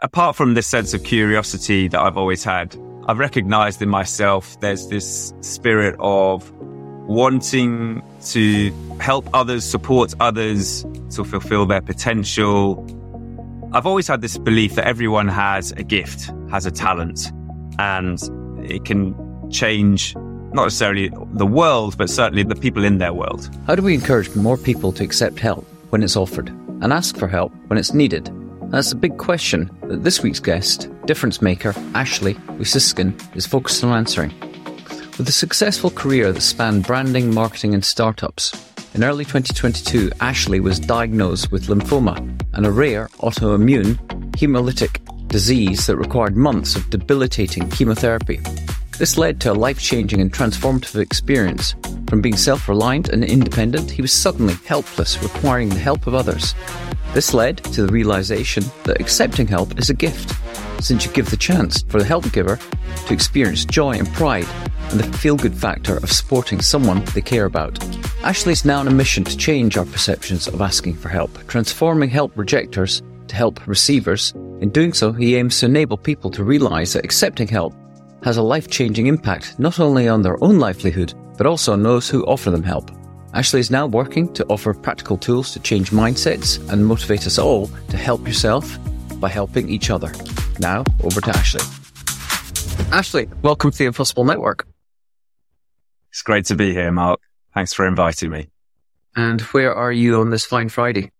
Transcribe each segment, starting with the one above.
apart from this sense of curiosity that I've always had, I've recognized in myself there's this spirit of wanting to help others, support others to fulfill their potential. I've always had this belief that everyone has a gift, has a talent, and it can change not necessarily the world, but certainly the people in their world. How do we encourage more people to accept help when it's offered and ask for help when it's needed? That's a big question that this week's guest, difference maker Ashley Usiskin, is focused on answering. With a successful career that spanned branding, marketing, and startups, in early 2022, Ashley was diagnosed with lymphoma, and a rare autoimmune hemolytic disease that required months of debilitating chemotherapy. This led to a life changing and transformative experience. From being self reliant and independent, he was suddenly helpless, requiring the help of others. This led to the realization that accepting help is a gift, since you give the chance for the help giver to experience joy and pride and the feel good factor of supporting someone they care about. Ashley is now on a mission to change our perceptions of asking for help, transforming help rejectors to help receivers. In doing so, he aims to enable people to realize that accepting help has a life changing impact not only on their own livelihood, but also on those who offer them help. Ashley is now working to offer practical tools to change mindsets and motivate us all to help yourself by helping each other. Now, over to Ashley. Ashley, welcome to the Impossible Network. It's great to be here, Mark. Thanks for inviting me. And where are you on this fine Friday?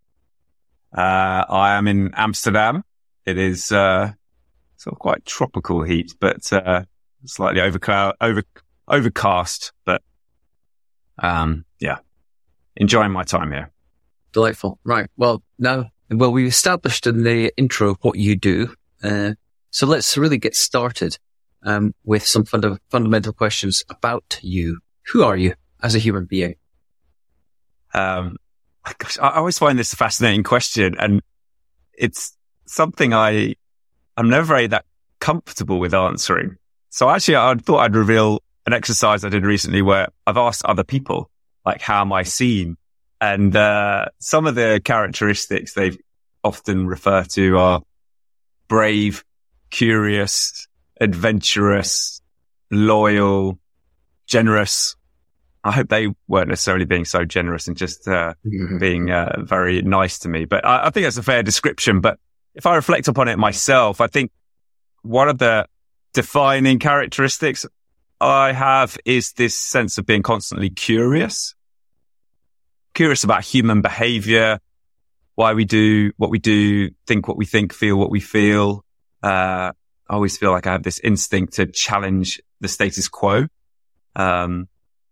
Uh, I am in Amsterdam. It is uh, sort of quite tropical heat, but uh, slightly overcloud, over overcast. But um, yeah, enjoying my time here. Delightful. Right. Well, now, well, we established in the intro what you do. Uh, so let's really get started um, with some funda- fundamental questions about you. Who are you as a human being? Um, gosh, I always find this a fascinating question, and it's something I I'm never very that comfortable with answering. So actually, I thought I'd reveal an exercise I did recently where I've asked other people, like, how am I seen? And uh, some of the characteristics they often refer to are brave, curious, adventurous, loyal, generous. I hope they weren't necessarily being so generous and just uh, being uh, very nice to me. But I, I think that's a fair description. But if I reflect upon it myself, I think one of the defining characteristics I have is this sense of being constantly curious, curious about human behavior, why we do what we do, think what we think, feel what we feel. Uh, I always feel like I have this instinct to challenge the status quo. Um,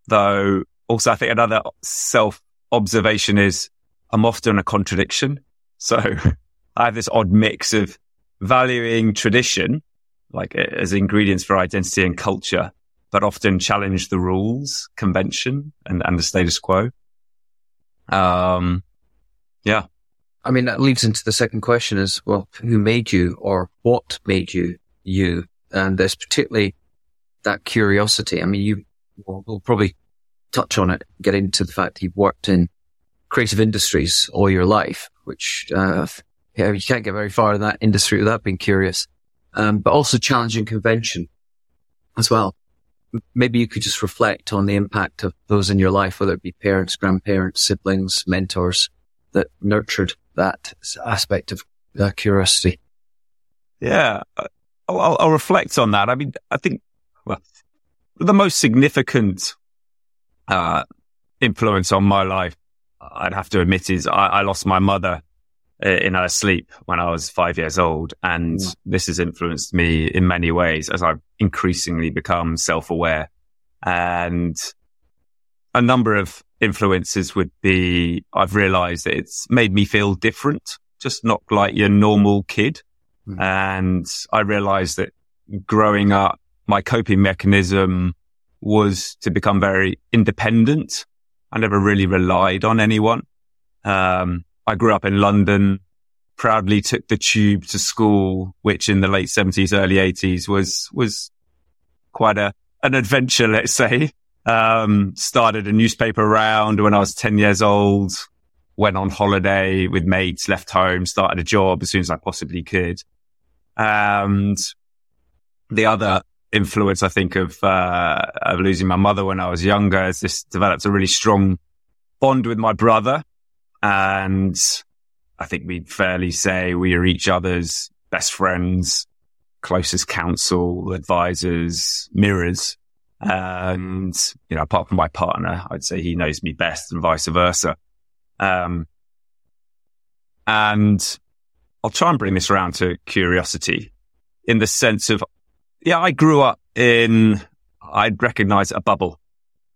though also I think another self observation is I'm often a contradiction. So I have this odd mix of valuing tradition, like as ingredients for identity and culture, but often challenge the rules, convention and, and the status quo. Um, yeah. I mean, that leads into the second question is, well, who made you or what made you you? And there's particularly that curiosity. I mean, you, we'll, we'll probably touch on it, get into the fact you've worked in creative industries all your life, which, uh, yeah, you can't get very far in that industry without being curious. Um, but also challenging convention as well. Maybe you could just reflect on the impact of those in your life, whether it be parents, grandparents, siblings, mentors that nurtured that aspect of uh, curiosity. Yeah, I'll, I'll, I'll, reflect on that. I mean, I think well, the most significant uh, influence on my life, I'd have to admit, is I, I, lost my mother in her sleep when I was five years old, and yeah. this has influenced me in many ways as I've increasingly become self-aware. And a number of influences would be I've realized that it's made me feel different, just not like your normal kid. Mm. And I realized that growing up, my coping mechanism was to become very independent. I never really relied on anyone. Um, I grew up in London, proudly took the tube to school, which in the late seventies, early eighties was, was quite a, an adventure, let's say. Um, started a newspaper round when I was 10 years old, went on holiday with mates, left home, started a job as soon as I possibly could. And the other influence, I think, of, uh, of losing my mother when I was younger is this developed a really strong bond with my brother. And I think we'd fairly say we are each other's best friends, closest counsel, advisors, mirrors. And, you know, apart from my partner, I'd say he knows me best and vice versa. Um, and I'll try and bring this around to curiosity in the sense of, yeah, I grew up in, I'd recognize a bubble.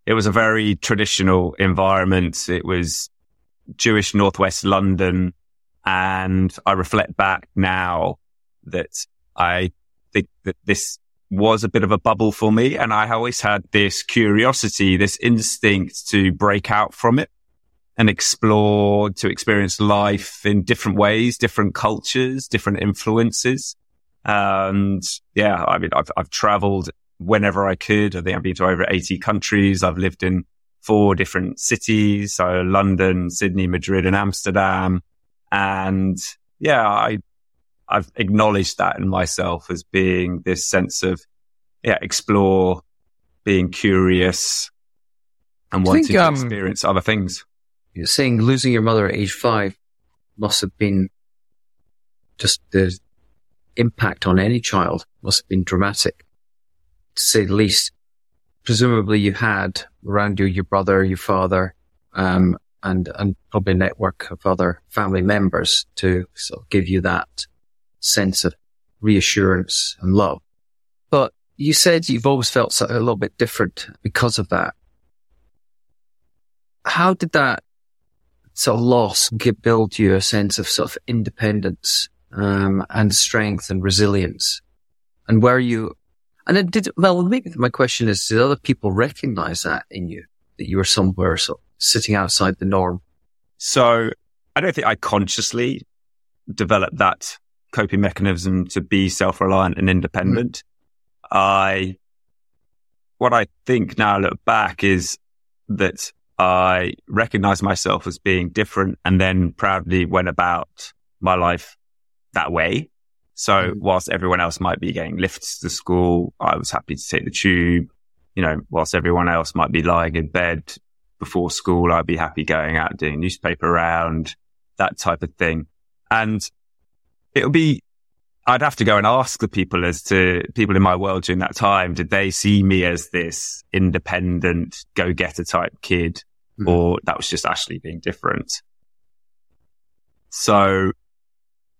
It was a very traditional environment. It was Jewish Northwest London. And I reflect back now that I think that this was a bit of a bubble for me. And I always had this curiosity, this instinct to break out from it and explore, to experience life in different ways, different cultures, different influences. And yeah, I mean, I've, I've traveled whenever I could. I think I've been to over 80 countries. I've lived in four different cities. So London, Sydney, Madrid and Amsterdam. And yeah, I I've acknowledged that in myself as being this sense of, yeah, explore, being curious and wanting think, to um, experience other things. You're saying losing your mother at age five must have been just the impact on any child must have been dramatic, to say the least. Presumably you had around you your brother, your father, um, and, and probably a network of other family members to sort of give you that sense of reassurance and love. But you said you've always felt a little bit different because of that. How did that sort of loss build you a sense of sort of independence um, and strength and resilience? And where you, and then did, well, maybe my question is, did other people recognize that in you, that you were somewhere so sitting outside the norm? So I don't think I consciously developed that coping mechanism to be self-reliant and independent. Mm. I, what I think now I look back is that I recognized myself as being different and then proudly went about my life that way. So mm. whilst everyone else might be getting lifts to school, I was happy to take the tube. You know, whilst everyone else might be lying in bed before school, I'd be happy going out doing newspaper round, that type of thing. And it'll be, I'd have to go and ask the people as to people in my world during that time, did they see me as this independent, go getter type kid? Mm. Or that was just Ashley being different. So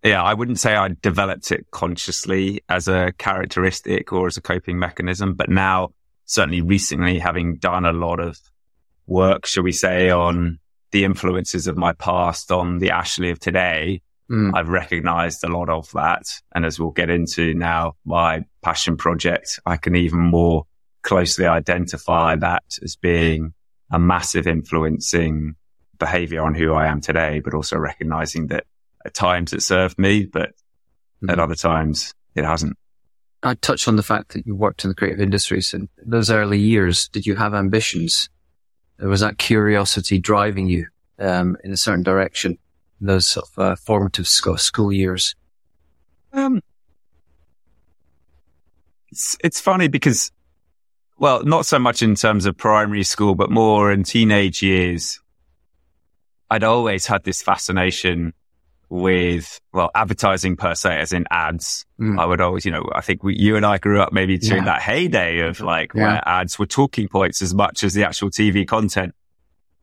yeah, I wouldn't say I developed it consciously as a characteristic or as a coping mechanism, but now certainly recently having done a lot of work, shall we say, on the influences of my past on the Ashley of today, Mm. I've recognized a lot of that. And as we'll get into now, my passion project, I can even more closely identify that as being a massive influencing behavior on who I am today, but also recognizing that at times it served me, but mm. at other times it hasn't. I touched on the fact that you worked in the creative industries in those early years. Did you have ambitions? Was that curiosity driving you um, in a certain direction? those sort of uh, formative school, school years? Um, it's, it's funny because, well, not so much in terms of primary school, but more in teenage years. I'd always had this fascination with, well, advertising per se, as in ads. Mm. I would always, you know, I think we, you and I grew up maybe during yeah. that heyday of like yeah. where ads were talking points as much as the actual TV content.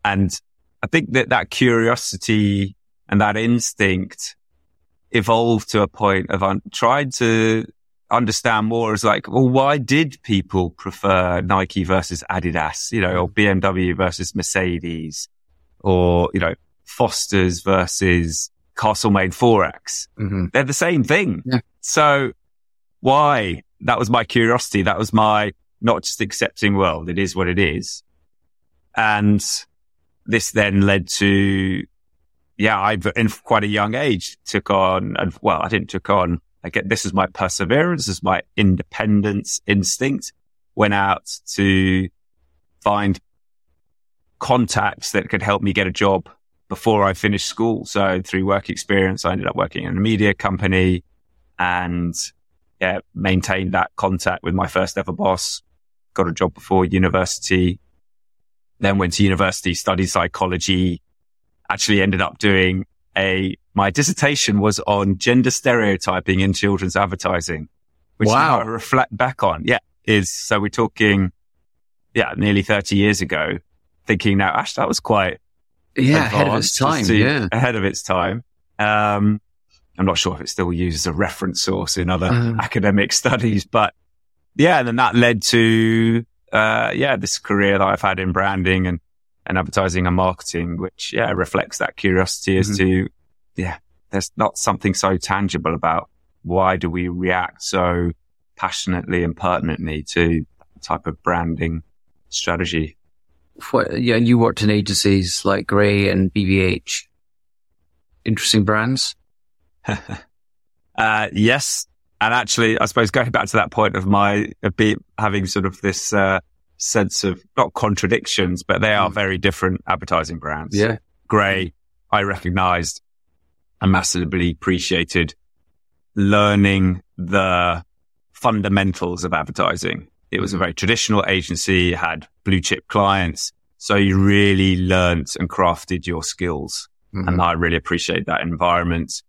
And I think that that curiosity and that instinct evolved to a point of un- trying to understand more as like, well, why did people prefer Nike versus Adidas, you know, or BMW versus Mercedes or, you know, Foster's versus Castlemaine XXXX? Mm-hmm. They're the same thing. Yeah. So why? That was my curiosity. That was my not just accepting, well, it is what it is. And this then led to yeah, I, in quite a young age, took on, and well, I didn't took on, I get, this is my perseverance, this is my independence instinct, went out to find contacts that could help me get a job before I finished school. So through work experience, I ended up working in a media company and yeah, maintained that contact with my first ever boss, got a job before university, then went to university, studied psychology, actually ended up doing a, my dissertation was on gender stereotyping in children's advertising, which Wow. I reflect back on. Yeah. Is so we're talking, yeah, nearly 30 years ago, thinking now, Ash, that was quite Yeah, ahead of its time. Yeah. ahead of its time. Um, I'm not sure if it's still used as a reference source in other Uh. academic studies, but yeah, and then that led to, uh, yeah, this career that I've had in branding and, and advertising and marketing, which, yeah, reflects that curiosity as Mhm. to, yeah, there's not something so tangible about why do we react so passionately and pertinently to type of branding strategy. What, yeah, and you worked in agencies like Grey and BBH. Interesting brands. Uh, yes. And actually, I suppose going back to that point of my of be, having sort of this uh, sense of not contradictions, but they are Mm. very different advertising brands. Yeah. Grey, I recognized and massively appreciated learning the fundamentals of advertising. It was a very traditional agency, had blue chip clients. So you really learnt and crafted your skills. Mhm. And I really appreciate that environment.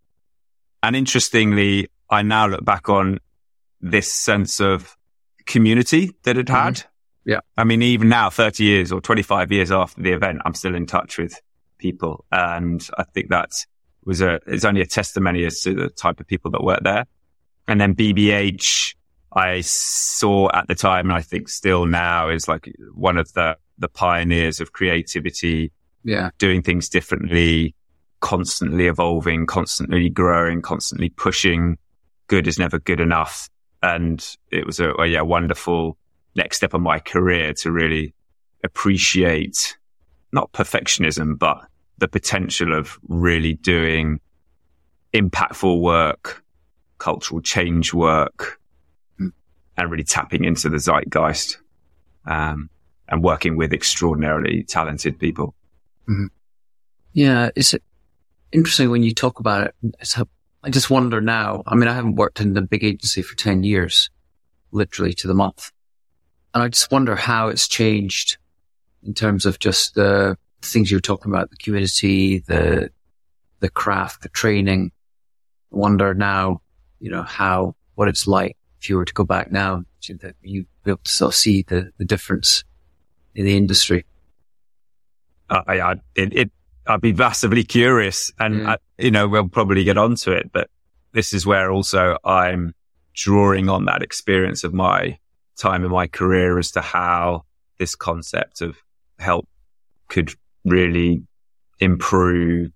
And interestingly, I now look back on this sense of community that it had. Yeah. I mean, even now, 30 years or 25 years after the event, I'm still in touch with people. And I think that was a, it's only a testimony as to the type of people that work there. And then BBH, I saw at the time, and I think still now is like one of the, the pioneers of creativity, Yeah. doing things differently, constantly evolving, constantly growing, constantly pushing. Good is never good enough. And it was a, a yeah, wonderful next step of my career to really appreciate not perfectionism, but the potential of really doing impactful work, cultural change work. And really tapping into the zeitgeist, um, and working with extraordinarily talented people. Yeah. It's interesting when you talk about it. It's how, I just wonder now. I mean, I haven't worked in the big agency for 10 years, literally to the month. And I just wonder how it's changed in terms of just the things you were talking about, the community, the, the craft, the training. I wonder now, you know, how, what it's like if you were to go back now, to that you be able to sort of see the, the difference in the industry. uh, I, I, it, it, I'd be massively curious and, Yeah. I, you know, we'll probably get onto it, but this is where also I'm drawing on that experience of my time in my career as to how this concept of help could really improve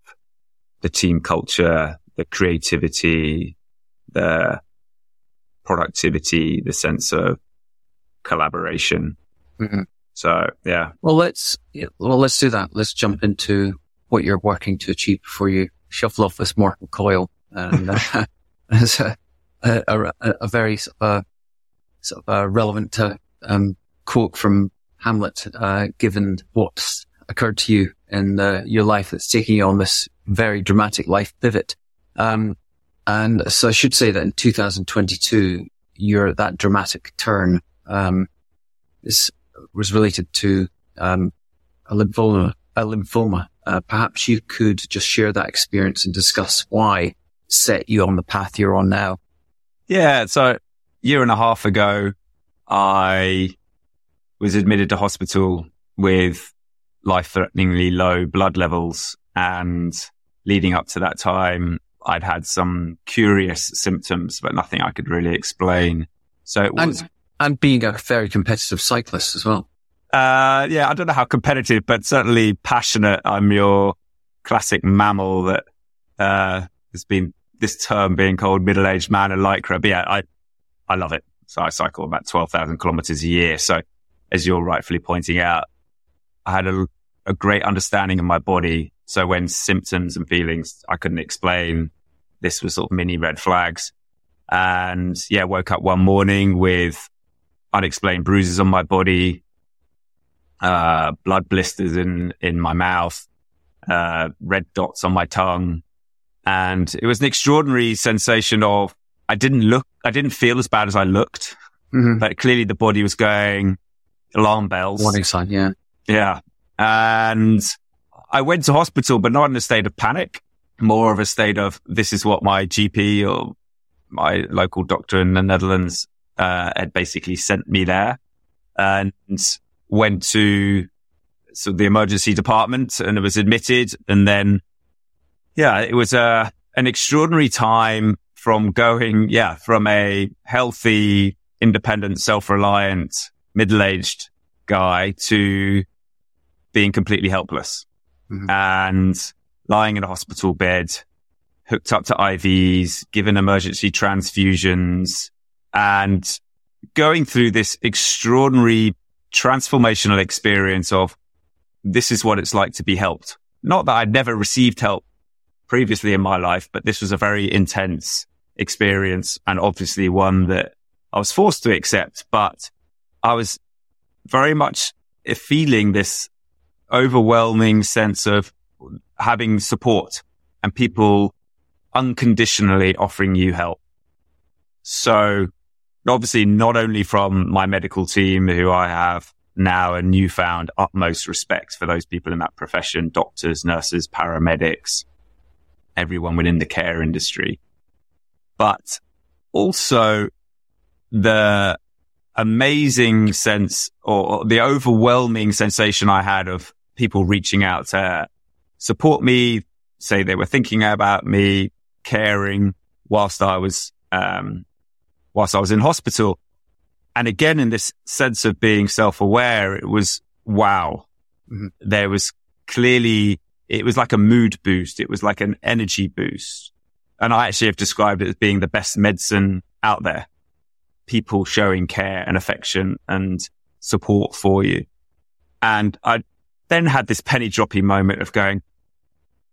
the team culture, the creativity, the productivity, the sense of collaboration. Mhm. So yeah, Well, let's yeah, well let's do that. Let's jump into what you're working to achieve before you shuffle off this mortal coil. And uh, it's a, a, a, a very sort of, uh, sort of uh, relevant uh, um, quote from Hamlet, uh, given what's occurred to you in your life that's taking you on this very dramatic life pivot. Um, and so I should say that in 2022, you're at that dramatic turn. Um, this was related to um, a lymphoma. A lymphoma. Uh, perhaps you could just share that experience and discuss why set you on the path you're on now. Yeah. So year and a half ago, I was admitted to hospital with life threateningly low blood levels. And leading up to that time, I'd had some curious symptoms, but nothing I could really explain. So it was, And, and being a very competitive cyclist as well. uh, yeah, I don't know how competitive, but certainly passionate. I'm your classic MAMIL that, uh, has been this term being called middle-aged man in lycra. But yeah, I, I love it. So I cycle about 12,000 kilometers a year. So as you're rightfully pointing out, I had a, a great understanding of my body. So when symptoms and feelings I couldn't explain, this was sort of mini red flags. And yeah, woke up one morning with unexplained bruises on my body, uh, blood blisters in, in my mouth, uh, red dots on my tongue. And it was an extraordinary sensation of, I didn't look I didn't feel as bad as I looked, Mhm. but clearly the body was going alarm bells. Warning sign. Yeah. Yeah. And I went to hospital, but not in a state of panic, more of a state of this is what my GP or my local doctor in the Netherlands uh, had basically sent me there and went to so the emergency department and it was admitted. And then, yeah, it was a, an extraordinary time from going, yeah, from a healthy, independent, self-reliant, middle-aged guy to being completely helpless Mhm. and lying in a hospital bed, hooked up to IVs, given emergency transfusions and going through this extraordinary transformational experience of this is what it's like to be helped. Not that I'd never received help previously in my life, but this was a very intense experience and obviously one that I was forced to accept, but I was very much feeling this overwhelming sense of having support and people unconditionally offering you help. So obviously not only from my medical team who I have now a newfound utmost respect for those people in that profession, doctors, nurses, paramedics, everyone within the care industry, but also the amazing sense or the overwhelming sensation I had of people reaching out to support me, say they were thinking about me, caring whilst I was, um, whilst I was in hospital. And again, in this sense of being self-aware, it was wow. Mhm. There was clearly, it was like a mood boost. It was like an energy boost. And I actually have described it as being the best medicine out there. People showing care and affection and support for you. And I then had this penny dropping moment of going,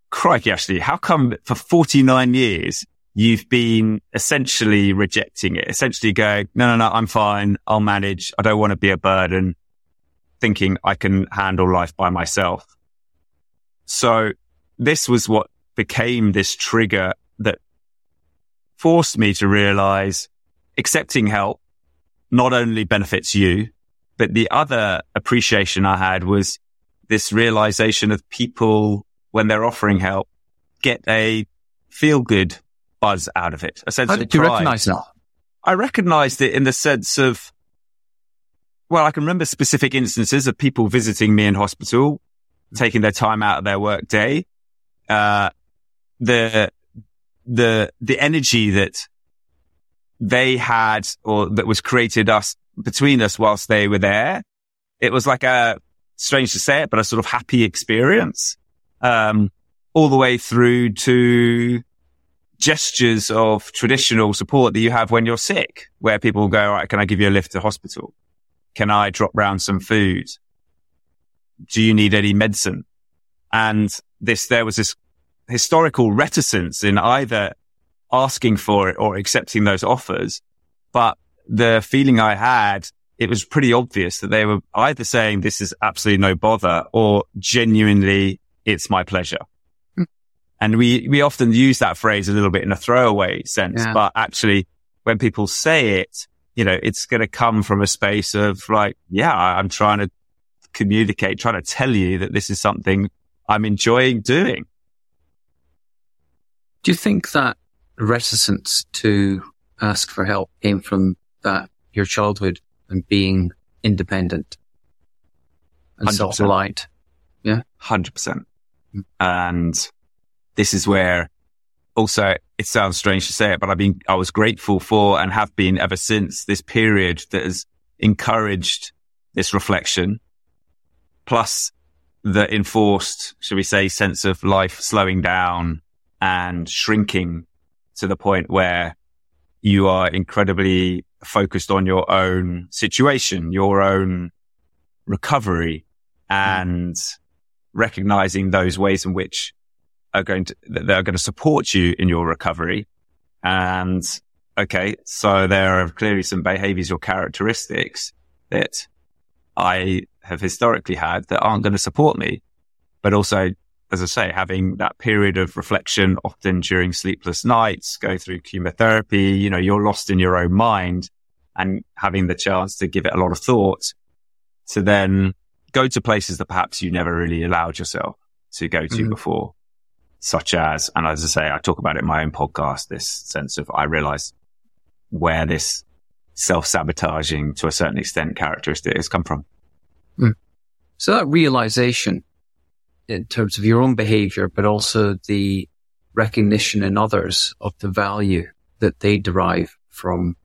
crikey, Ashley, how come for 49 years you've been essentially rejecting it, essentially going, no, no, no, I'm fine. I'll manage. I don't want to be a burden thinking I can handle life by myself. So this was what became this trigger that forced me to realize accepting help not only benefits you, but the other appreciation I had was this realization of people when they're offering help get a feel good buzz out of it. A sense How of did you recognize that? I recognized it in the sense of, well, I can remember specific instances of people visiting me in hospital, taking their time out of their work day. Uh, the, the, the energy that they had or that was created us between us whilst they were there. It was like a strange to say it, but a sort of happy experience. Um, all the way through to gestures of traditional support that you have when you're sick, where people go, all right, can I give you a lift to hospital? Can I drop round some food? Do you need any medicine? And this, there was this historical reticence in either asking for it or accepting those offers. But the feeling I had, it was pretty obvious that they were either saying this is absolutely no bother or genuinely it's my pleasure. Hmm. And we, we often use that phrase a little bit in a throwaway sense, Yeah. but actually when people say it, you know, it's going to come from a space of like, yeah, I'm trying to communicate, trying to tell you that this is something I'm enjoying doing. Do you think that reticence to ask for help came from that your childhood and being independent and 100%. self-reliant? Hundred percent. Mm. And this is where also it sounds strange to say it, but I've been, I was grateful for and have been ever since this period that has encouraged this reflection plus the enforced, should we say, sense of life slowing down and shrinking to the point where you are incredibly focused on your own situation, your own recovery hmm. and recognizing those ways in which are going to, that are going to support you in your recovery. And okay, so there are clearly some behaviors or characteristics that I have historically had that aren't going to support me, but also as I say, having that period of reflection, often during sleepless nights, go through chemotherapy, you know, you're lost in your own mind and having the chance to give it a lot of thought to then go to places that perhaps you never really allowed yourself to go to mm-hmm. before, such as, and as I say, I talk about it in my own podcast, this sense of I realize where this self sabotaging to a certain extent characteristic has come from. Mm. So that realization in terms of your own behavior, but also the recognition in others of the value that they derive from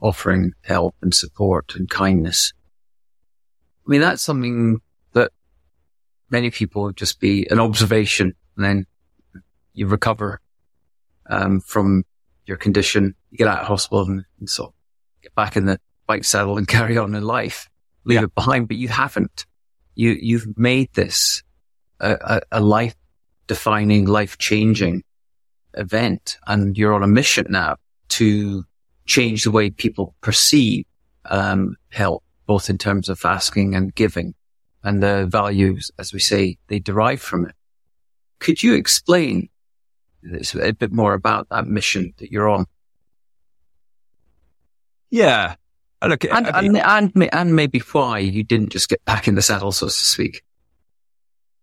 offering help and support and kindness. I mean, that's something that many people would just be an observation and then you recover um, from your condition, you get out of hospital and, and sort of get back in the bike saddle and carry on in life, leave yeah. it behind, but you haven't. You, you've made this a, a, life defining, life changing event and you're on a mission now to change the way people perceive um, help, both in terms of asking and giving and the values, as we say, they derive from it. Could you explain this, a bit more about that mission that you're on? Yeah. Look, and, I mean, and, and, and maybe why you didn't just get back in the saddle, so to speak.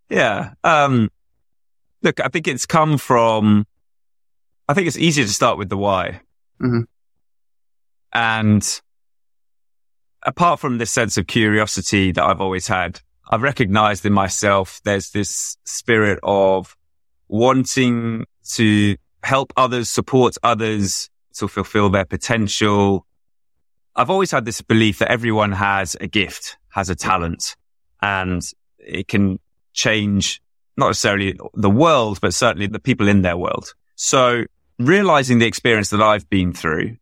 Yeah. Um, look, I think it's come from, I think it's easier to start with the why. Mm-hmm. And apart from this sense of curiosity that I've always had, I've recognized in myself there's this spirit of wanting to help others, support others to fulfill their potential. I've always had this belief that everyone has a gift, has a talent, and it can change not necessarily the world, but certainly the people in their world. So realizing the experience that I've been through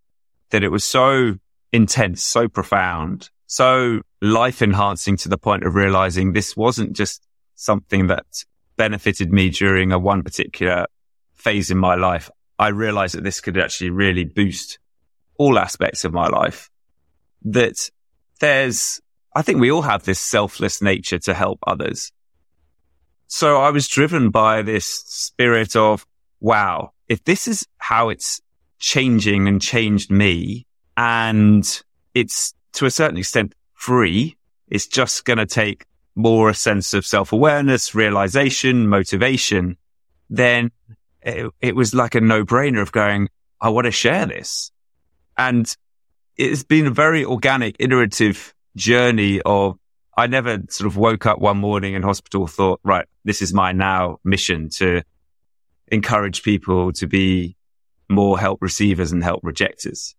that it was so intense, so profound, so life enhancing to the point of realizing this wasn't just something that benefited me during a one particular phase in my life. I realized that this could actually really boost all aspects of my life. That there's, I think we all have this selfless nature to help others. So I was driven by this spirit of, wow, if this is how it's changing and changed me. And it's to a certain extent free. It's just going to take more a sense of self awareness, realization, motivation. Then it, it was like a no brainer of going, I want to share this. And it's been a very organic, iterative journey of I never sort of woke up one morning in hospital, thought, right, this is my now mission to encourage people to be more help receivers and help rejectors.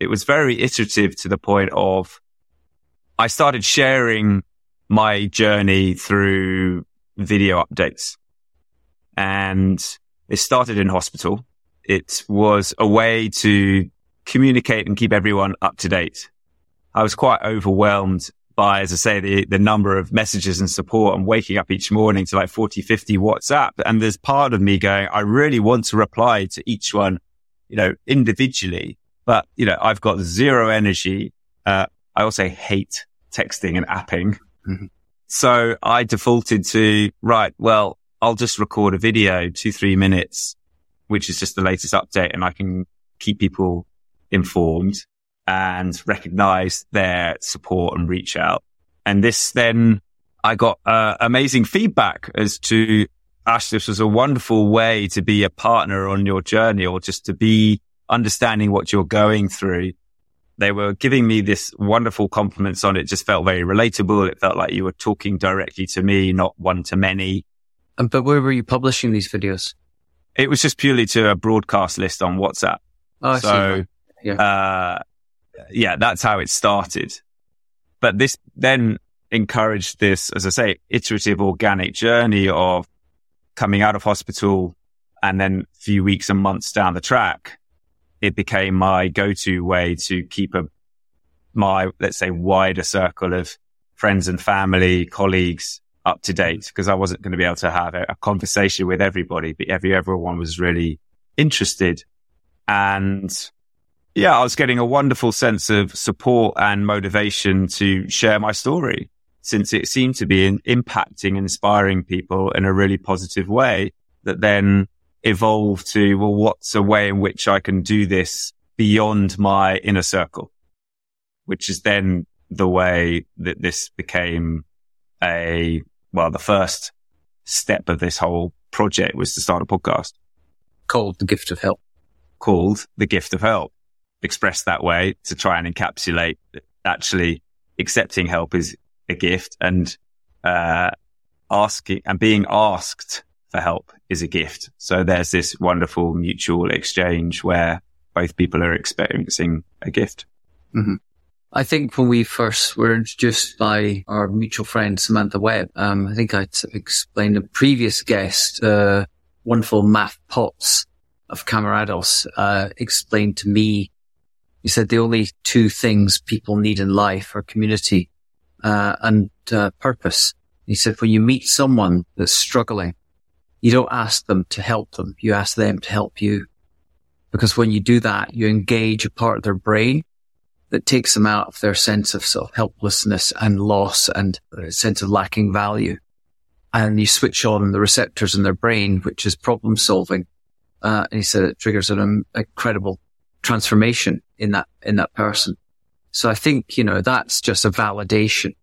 It was very iterative to the point of I started sharing my journey through video updates and it started in hospital. It was a way to communicate and keep everyone up to date. I was quite overwhelmed by, as I say, the, the number of messages and support. I'm waking up each morning to like 40, 50 WhatsApp. And there's part of me going, I really want to reply to each one you know, individually, but, you know, I've got zero energy. Uh, I also hate texting and apping. Mm-hmm. So I defaulted to, right, well, I'll just record a video, two, three minutes, which is just the latest update and I can keep people informed and recognize their support and reach out. And this then I got uh, amazing feedback as to Ash, this was a wonderful way to be a partner on your journey or just to be understanding what you're going through. They were giving me this wonderful compliments on it. Just felt very relatable. It felt like you were talking directly to me, not one to many. Um, but where were you publishing these videos? It was just purely to a broadcast list on WhatsApp. Oh, so, yeah. Uh, yeah, that's how it started. But this then encouraged this, as I say, iterative organic journey of coming out of hospital and then a few weeks and months down the track, it became my go-to way to keep a, my, let's say, wider circle of friends and family, colleagues up to date because I wasn't going to be able to have a, a conversation with everybody, but every, everyone was really interested. And yeah, I was getting a wonderful sense of support and motivation to share my story since it seemed to be in, impacting, and inspiring people in a really positive way that then evolved to, well, what's a way in which I can do this beyond my inner circle, which is then the way that this became a, well, the first step of this whole project was to start a podcast called The Gift of Help. Called The Gift of Help. Expressed that way to try and encapsulate actually accepting help is a gift and, uh, asking and being asked for help is a gift. So there's this wonderful mutual exchange where both people are experiencing a gift. Mm-hmm. I think when we first were introduced by our mutual friend Samantha Webb, um, I think I explained a previous guest, uh, wonderful Maff Potts of Camerados, uh, explained to me. He said the only two things people need in life are community uh, and uh, purpose. He said when you meet someone that's struggling, you don't ask them to help them. You ask them to help you. Because when you do that, you engage a part of their brain that takes them out of their sense of helplessness and loss and sense of lacking value. And you switch on the receptors in their brain, which is problem solving. Uh, and he said it triggers an incredible transformation in that, in that person. So I think, you know, that's just a validation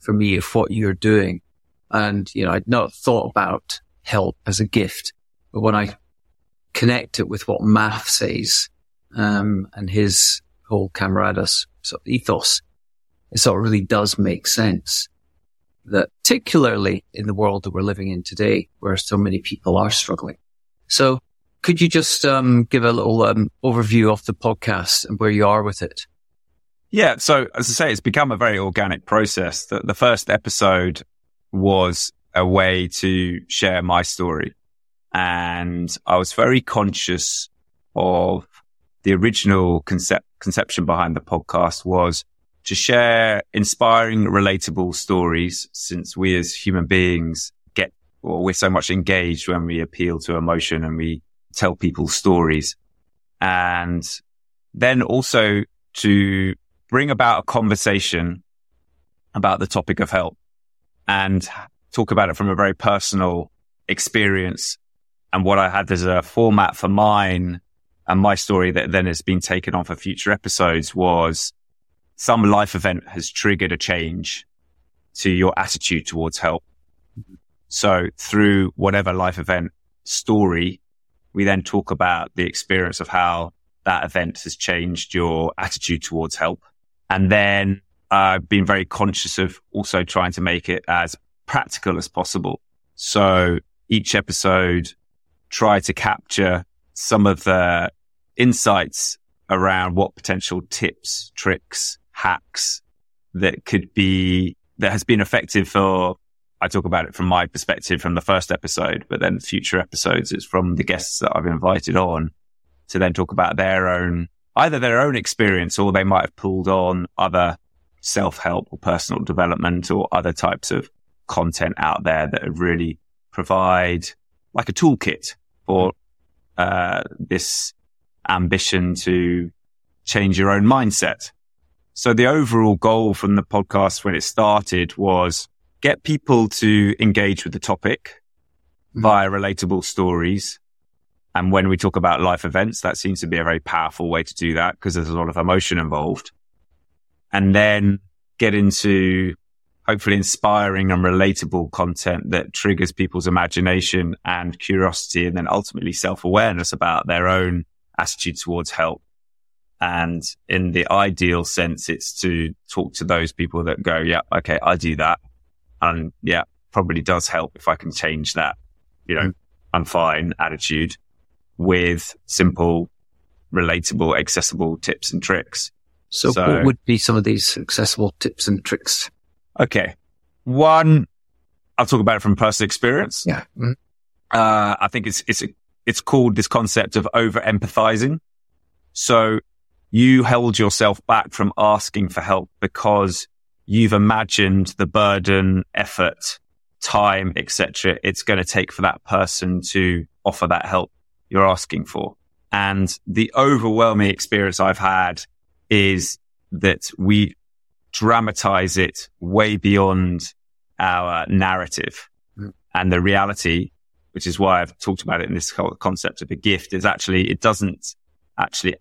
for me of what you're doing. And, you know, I'd not thought about help as a gift. But when I connect it with what Maff says, um, and his whole Camerados sort of ethos, it sort of really does make sense that particularly in the world that we're living in today, where so many people are struggling. So could you just, um, give a little, um, overview of the podcast and where you are with it? Yeah. So as I say, it's become a very organic process. The, the first episode was a way to share my story. And I was very conscious of the original concept, conception behind the podcast was to share inspiring, relatable stories since we as human beings get, well, we're so much engaged when we appeal to emotion and we tell people stories. And then also to bring about a conversation about the topic of help and talk about it from a very personal experience and what I had as a format for mine and my story that then has been taken on for future episodes was some life event has triggered a change to your attitude towards help. Mm-hmm. So through whatever life event story, we then talk about the experience of how that event has changed your attitude towards help. And then I've been very conscious of also trying to make it as practical as possible. So each episode try to capture some of the insights around what potential tips, tricks, hacks that could be, that has been effective for, I talk about it from my perspective from the first episode, but then future episodes, it's from the guests that I've invited on to then talk about their own, either their own experience or they might have pulled on other self help or personal development or other types of content out there that really provide like a toolkit for uh, this ambition to change your own mindset. So the overall goal from the podcast when it started was get people to engage with the topic mm-hmm. via relatable stories. And when we talk about life events, that seems to be a very powerful way to do that because there's a lot of emotion involved. And then get into hopefully inspiring and relatable content that triggers people's imagination and curiosity and then ultimately self-awareness about their own attitude towards help. And in the ideal sense, it's to talk to those people that go, yeah, okay, I do that. And yeah, probably does help if I can change that, you know, I'm fine attitude with simple, relatable, accessible tips and tricks. So, so what would be some of these accessible tips and tricks? Okay. One, I'll talk about it from personal experience. Yeah. Mm-hmm. Uh, I think it's, it's, it's called this concept of over empathizing. So you held yourself back from asking for help because you've imagined the burden, effort, time, etc. it's going to take for that person to offer that help you're asking for. And the overwhelming experience I've had is that we dramatize it way beyond our narrative. Mm. And the reality, which is why I've talked about it in this whole concept of a gift, is actually, it doesn't actually,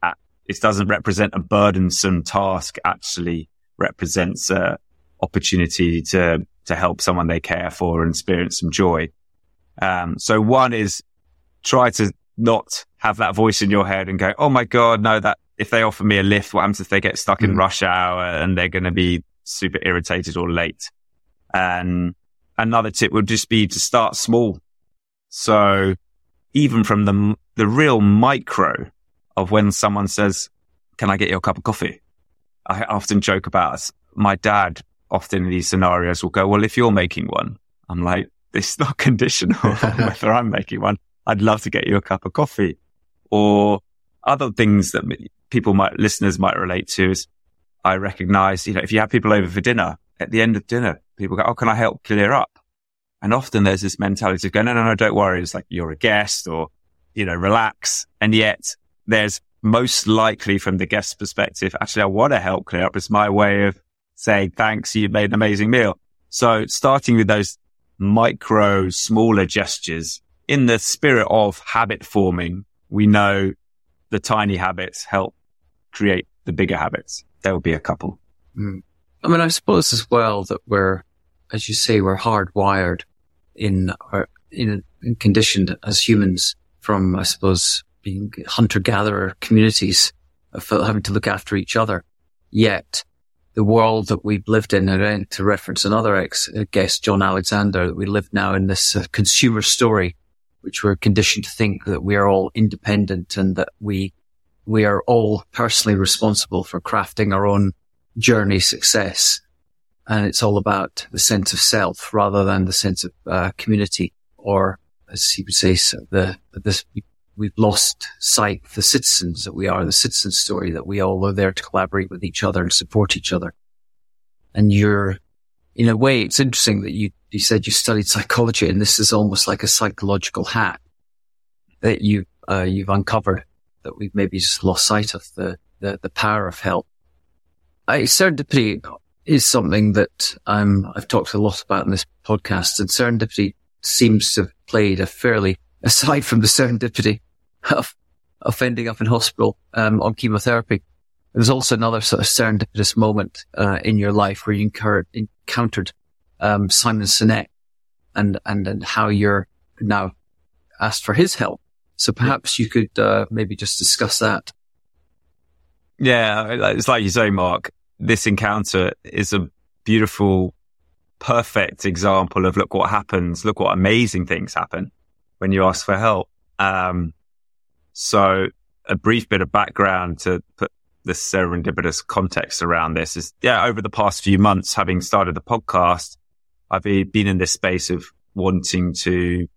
it doesn't represent a burdensome task, actually represents a opportunity to, to help someone they care for and experience some joy. Um, so one is try to not have that voice in your head and go, Oh my God, no, that if they offer me a lift, what happens if they get stuck mm. in rush hour and they're going to be super irritated or late? And another tip would just be to start small. So even from the, the real micro of when someone says, can I get you a cup of coffee? I often joke about my dad often in these scenarios will go, well, if you're making one, I'm like, it's not conditional whether I'm making one. I'd love to get you a cup of coffee or other things that people might, listeners might relate to is I recognize, you know, if you have people over for dinner at the end of dinner, people go, Oh, can I help clear up? And often there's this mentality of going, no, no, no, don't worry. It's like you're a guest or, you know, relax. And yet there's most likely from the guest's perspective, actually, I want to help clear up. It's my way of saying, thanks. You made an amazing meal. So starting with those micro, smaller gestures in the spirit of habit forming, we know the tiny habits help create the bigger habits. There will be a couple. Mm. I mean, I suppose as well that we're, as you say, we're hardwired in our, in, in conditioned as humans from, I suppose, being hunter gatherer communities of having to look after each other. Yet the world that we've lived in, and to reference another ex guest, John Alexander, that we live now in this uh, consumer story, which we're conditioned to think that we are all independent and that we, we are all personally responsible for crafting our own journey success. And it's all about the sense of self rather than the sense of uh, community or as he would say, the, this, we've lost sight of the citizens that we are, the citizen story that we all are there to collaborate with each other and support each other. And you're, in a way, it's interesting that you, you said you studied psychology and this is almost like a psychological hack that you, uh, you've uncovered that we've maybe just lost sight of the, the, the power of help. I, serendipity is something that I'm, I've talked a lot about in this podcast and serendipity seems to have played a fairly aside from the serendipity of, of ending up in hospital um, on chemotherapy, there's also another sort of serendipitous moment uh, in your life where you incurred, encountered um, Simon Sinek and, and and how you're now asked for his help. So perhaps you could uh, maybe just discuss that. Yeah, it's like you say, Mark. This encounter is a beautiful, perfect example of look what happens. Look what amazing things happen when you ask for help. Um, so a brief bit of background to put the serendipitous context around this is, yeah, over the past few months, having started the podcast, I've been in this space of wanting to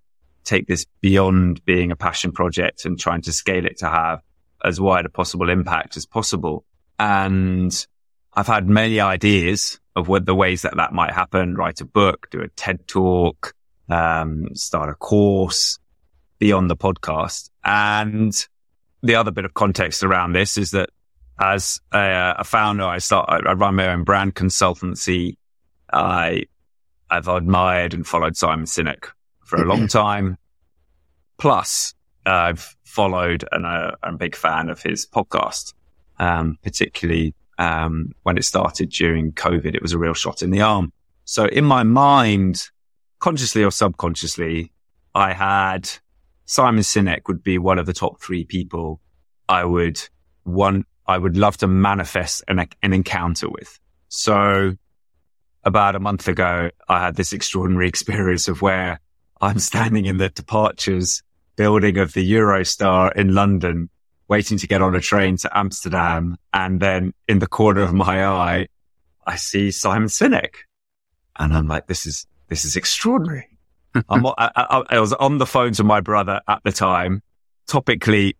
take this beyond being a passion project and trying to scale it to have as wide a possible impact as possible. And I've had many ideas of what the ways that that might happen, write a book, do a TED talk, um, start a course beyond the podcast. And the other bit of context around this is that as a, a founder, I start, I run my own brand consultancy. I, I've admired and followed Simon Sinek for a long time. Plus, uh, I've followed and uh, I'm a big fan of his podcast, um, particularly um, when it started during COVID. It was a real shot in the arm. So in my mind, consciously or subconsciously, I had Simon Sinek would be one of the top three people I would want, I would love to manifest an, an encounter with. So about a month ago, I had this extraordinary experience of where I'm standing in the departures building of the Eurostar in London, waiting to get on a train to Amsterdam. And then in the corner of my eye, I see Simon Sinek. And I'm like, this is, this is extraordinary. I, I, I, was on the phone to my brother at the time. Topically,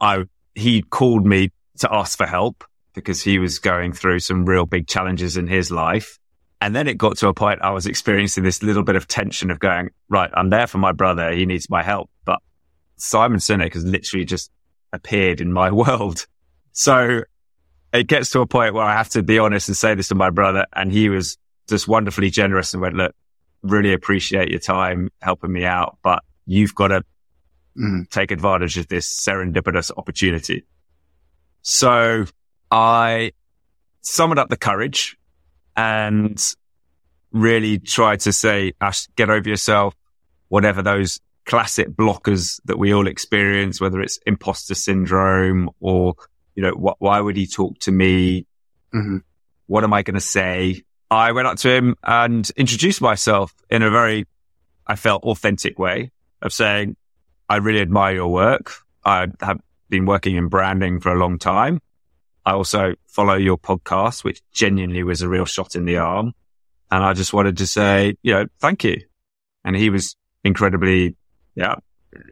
I, he called me to ask for help because he was going through some real big challenges in his life. And then it got to a point I was experiencing this little bit of tension of going, right, I'm there for my brother. He needs my help. But Simon Sinek has literally just appeared in my world. So it gets to a point where I have to be honest and say this to my brother. And he was just wonderfully generous and went, look, really appreciate your time helping me out, but you've got to mm. take advantage of this serendipitous opportunity. So I summoned up the courage and really tried to say, Ash, get over yourself, whatever those classic blockers that we all experience, whether it's imposter syndrome or, you know, what, why would he talk to me? Mm-hmm. What am I going to say? I went up to him and introduced myself in a very, I felt authentic way of saying, I really admire your work. I have been working in branding for a long time. I also follow your podcast, which genuinely was a real shot in the arm. And I just wanted to say, you know, thank you. And he was incredibly, yeah,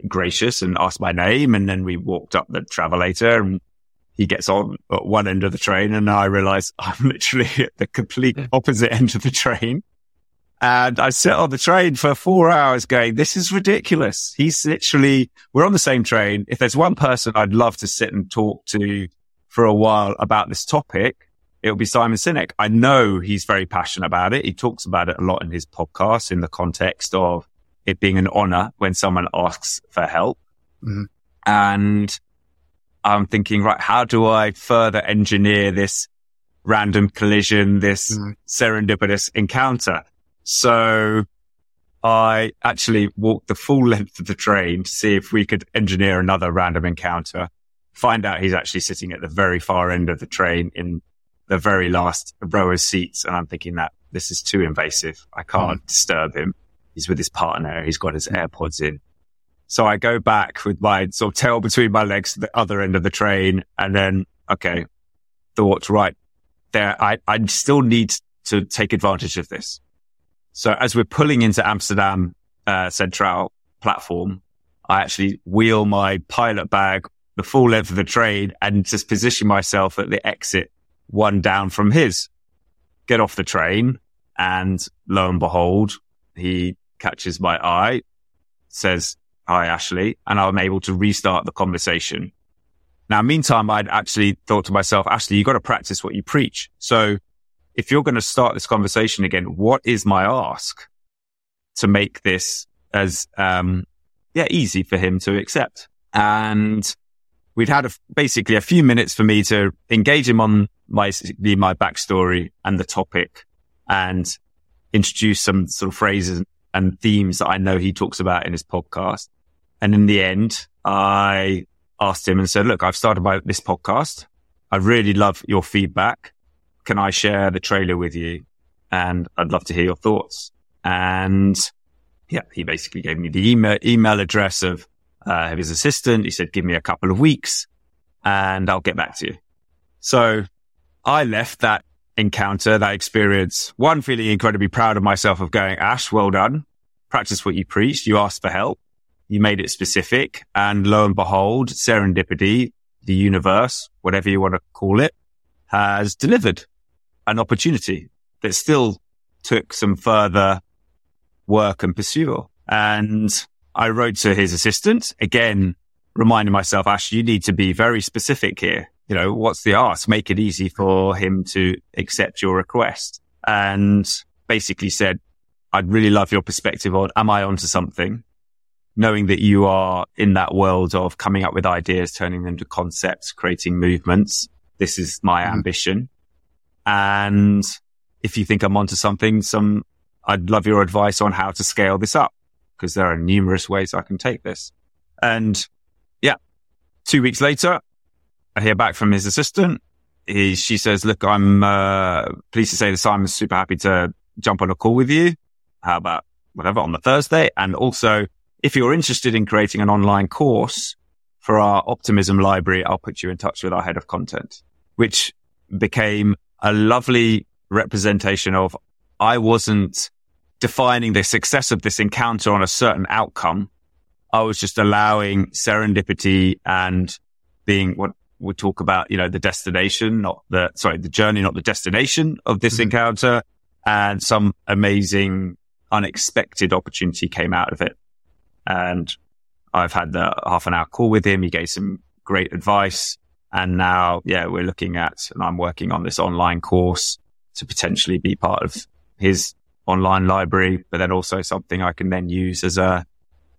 gracious and asked my name. And then we walked up the travelator and he gets on at one end of the train and I realize I'm literally at the complete opposite end of the train. And I sit on the train for four hours going, this is ridiculous. He's literally, we're on the same train. If there's one person I'd love to sit and talk to for a while about this topic, it'll be Simon Sinek. I know he's very passionate about it. He talks about it a lot in his podcast in the context of it being an honor when someone asks for help. Mm-hmm. And I'm thinking, right, how do I further engineer this random collision, this mm-hmm. serendipitous encounter? So I actually walked the full length of the train to see if we could engineer another random encounter. Find out he's actually sitting at the very far end of the train in the very last row of seats. And I'm thinking that this is too invasive. I can't mm. disturb him. He's with his partner. He's got his AirPods in. So I go back with my sort of tail between my legs to the other end of the train. And then, okay, thought, right there, I, I still need to take advantage of this. So as we're pulling into Amsterdam uh, Central platform, I actually wheel my pilot bag the full length of the train and just position myself at the exit, one down from his. Get off the train, and lo and behold, he catches my eye, says, "Hi, Ashley," and I'm able to restart the conversation. Now, meantime, I'd actually thought to myself, Ashley, you got to practice what you preach. So if you're going to start this conversation again, what is my ask to make this as, um, yeah, easy for him to accept? And we'd had a, basically a few minutes for me to engage him on my, my backstory and the topic and introduce some sort of phrases and themes that I know he talks about in his podcast. And in the end, I asked him and said, look, I've started this podcast. I really love your feedback can I share the trailer with you? And I'd love to hear your thoughts. And yeah, he basically gave me the email, email address of, uh, his assistant. He said, give me a couple of weeks and I'll get back to you. So I left that encounter, that experience, one feeling incredibly proud of myself of going, Ash, well done. Practice what you preached. You asked for help. You made it specific. And lo and behold, serendipity, the universe, whatever you want to call it, has delivered an opportunity that still took some further work and pursuit. And I wrote to his assistant again, reminding myself, Ash, you need to be very specific here. You know, what's the ask? Make it easy for him to accept your request. And basically said, I'd really love your perspective on, am I onto something? Knowing that you are in that world of coming up with ideas, turning them to concepts, creating movements. This is my mm-hmm. ambition. And if you think I'm onto something, some, I'd love your advice on how to scale this up because there are numerous ways I can take this. And yeah, two weeks later, I hear back from his assistant. He, she says, look, I'm, uh, pleased to say that Simon's super happy to jump on a call with you. How about whatever on the Thursday? And also, if you're interested in creating an online course for our optimism library, I'll put you in touch with our head of content, which became a lovely representation of I wasn't defining the success of this encounter on a certain outcome. I was just allowing serendipity and being what we talk about, you know, the destination, not the, sorry, the journey, not the destination of this mm-hmm. encounter. And some amazing, unexpected opportunity came out of it. And I've had the half an hour call with him. He gave some great advice And now, yeah, we're looking at, and I'm working on this online course to potentially be part of his online library, but then also something I can then use as a,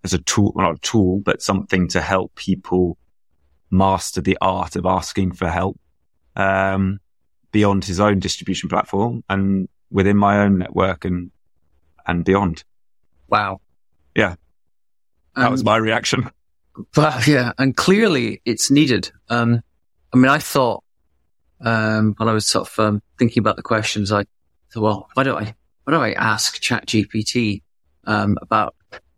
as a tool, not a tool, but something to help people master the art of asking for help, um, beyond his own distribution platform and within my own network and, and beyond. Wow. Yeah. That was my reaction. But yeah, and clearly it's needed. Um, I mean, I thought, um, when I was sort of, um, thinking about the questions, I thought, well, why don't I, why don't I ask ChatGPT, um, about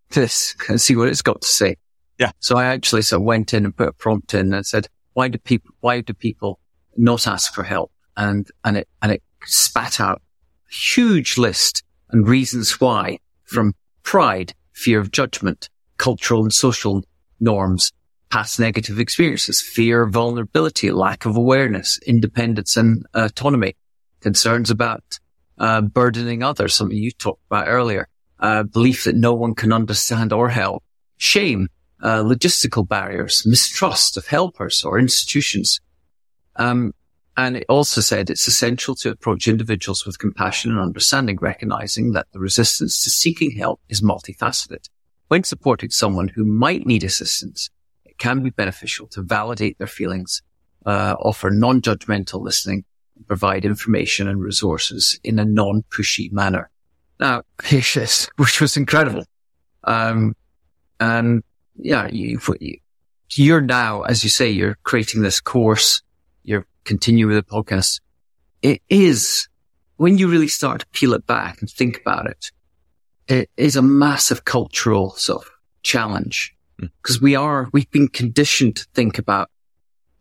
this and see what it's got to say? Yeah. So I actually sort of went in and put a prompt in and said, why do people, why do people not ask for help? And, and it, and it spat out a huge list and reasons why from pride, fear of judgment, cultural and social norms, past negative experiences, fear, vulnerability, lack of awareness, independence and autonomy, concerns about uh, burdening others, something you talked about earlier, uh, belief that no one can understand or help, shame, uh, logistical barriers, mistrust of helpers or institutions. Um, and it also said it's essential to approach individuals with compassion and understanding, recognizing that the resistance to seeking help is multifaceted. When supporting someone who might need assistance, it can be beneficial to validate their feelings, uh, offer non-judgmental listening, provide information and resources in a non-pushy manner. Now, yes, which was incredible. Um, and yeah, you, you're now, as you say, you're creating this course, you're continuing with the podcast. It is when you really start to peel it back and think about it, it is a massive cultural sort of challenge because we are, we've been conditioned to think about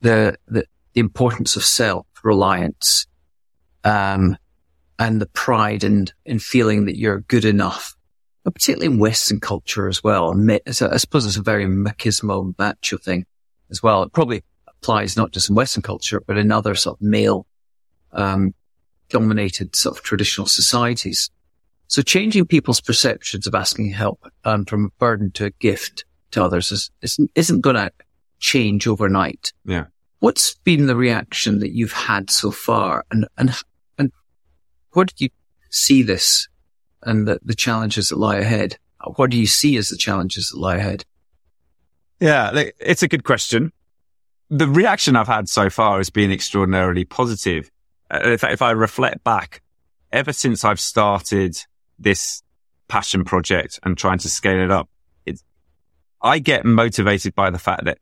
the, the, the importance of self reliance, um, and the pride and, in feeling that you're good enough, but particularly in Western culture as well. And ma- it's a- I suppose it's a very machismo macho thing as well. It probably applies not just in Western culture, but in other sort of male, um, dominated sort of traditional societies. So changing people's perceptions of asking help um, from a burden to a gift to others is, isn't, isn't going to change overnight. Yeah. What's been the reaction that you've had so far, and and and where did you see this, and the, the challenges that lie ahead? What do you see as the challenges that lie ahead? Yeah, it's a good question. The reaction I've had so far has been extraordinarily positive. Uh, if, if I reflect back, ever since I've started this passion project and trying to scale it up, it's, I get motivated by the fact that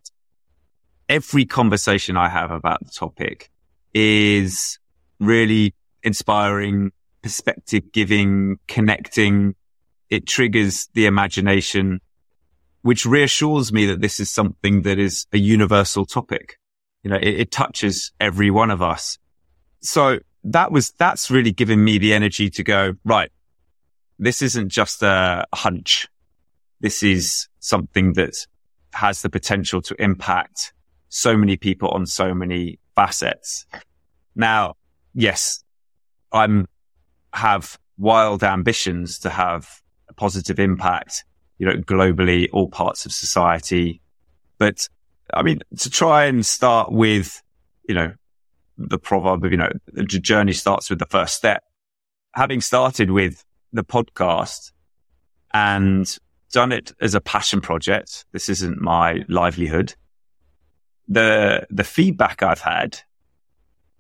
every conversation I have about the topic is really inspiring, perspective giving, connecting. It triggers the imagination which reassures me that this is something that is a universal topic. You know, it, it, touches every one of us. So that was, that's really given me the energy to go, right. This isn't just a hunch. This is something that has the potential to impact so many people on so many facets. Now, yes, I'm have wild ambitions to have a positive impact you know, globally, all parts of society. But I mean, to try and start with, you know, the proverb of, you know, the journey starts with the first step. Having started with the podcast and done it as a passion project, this isn't my livelihood. The, the feedback I've had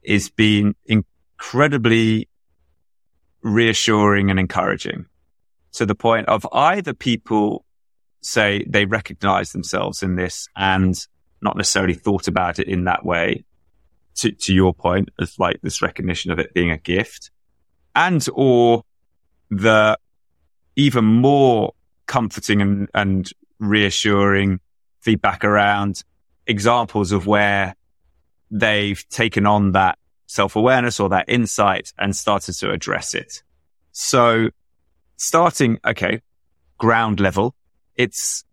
is been incredibly reassuring and encouraging to the point of either people say they recognize themselves in this and not necessarily thought about it in that way to, to your point as like this recognition of it being a gift and or the even more comforting and, and reassuring feedback around examples of where they've taken on that self-awareness or that insight and started to address it. So starting, okay, ground level, it's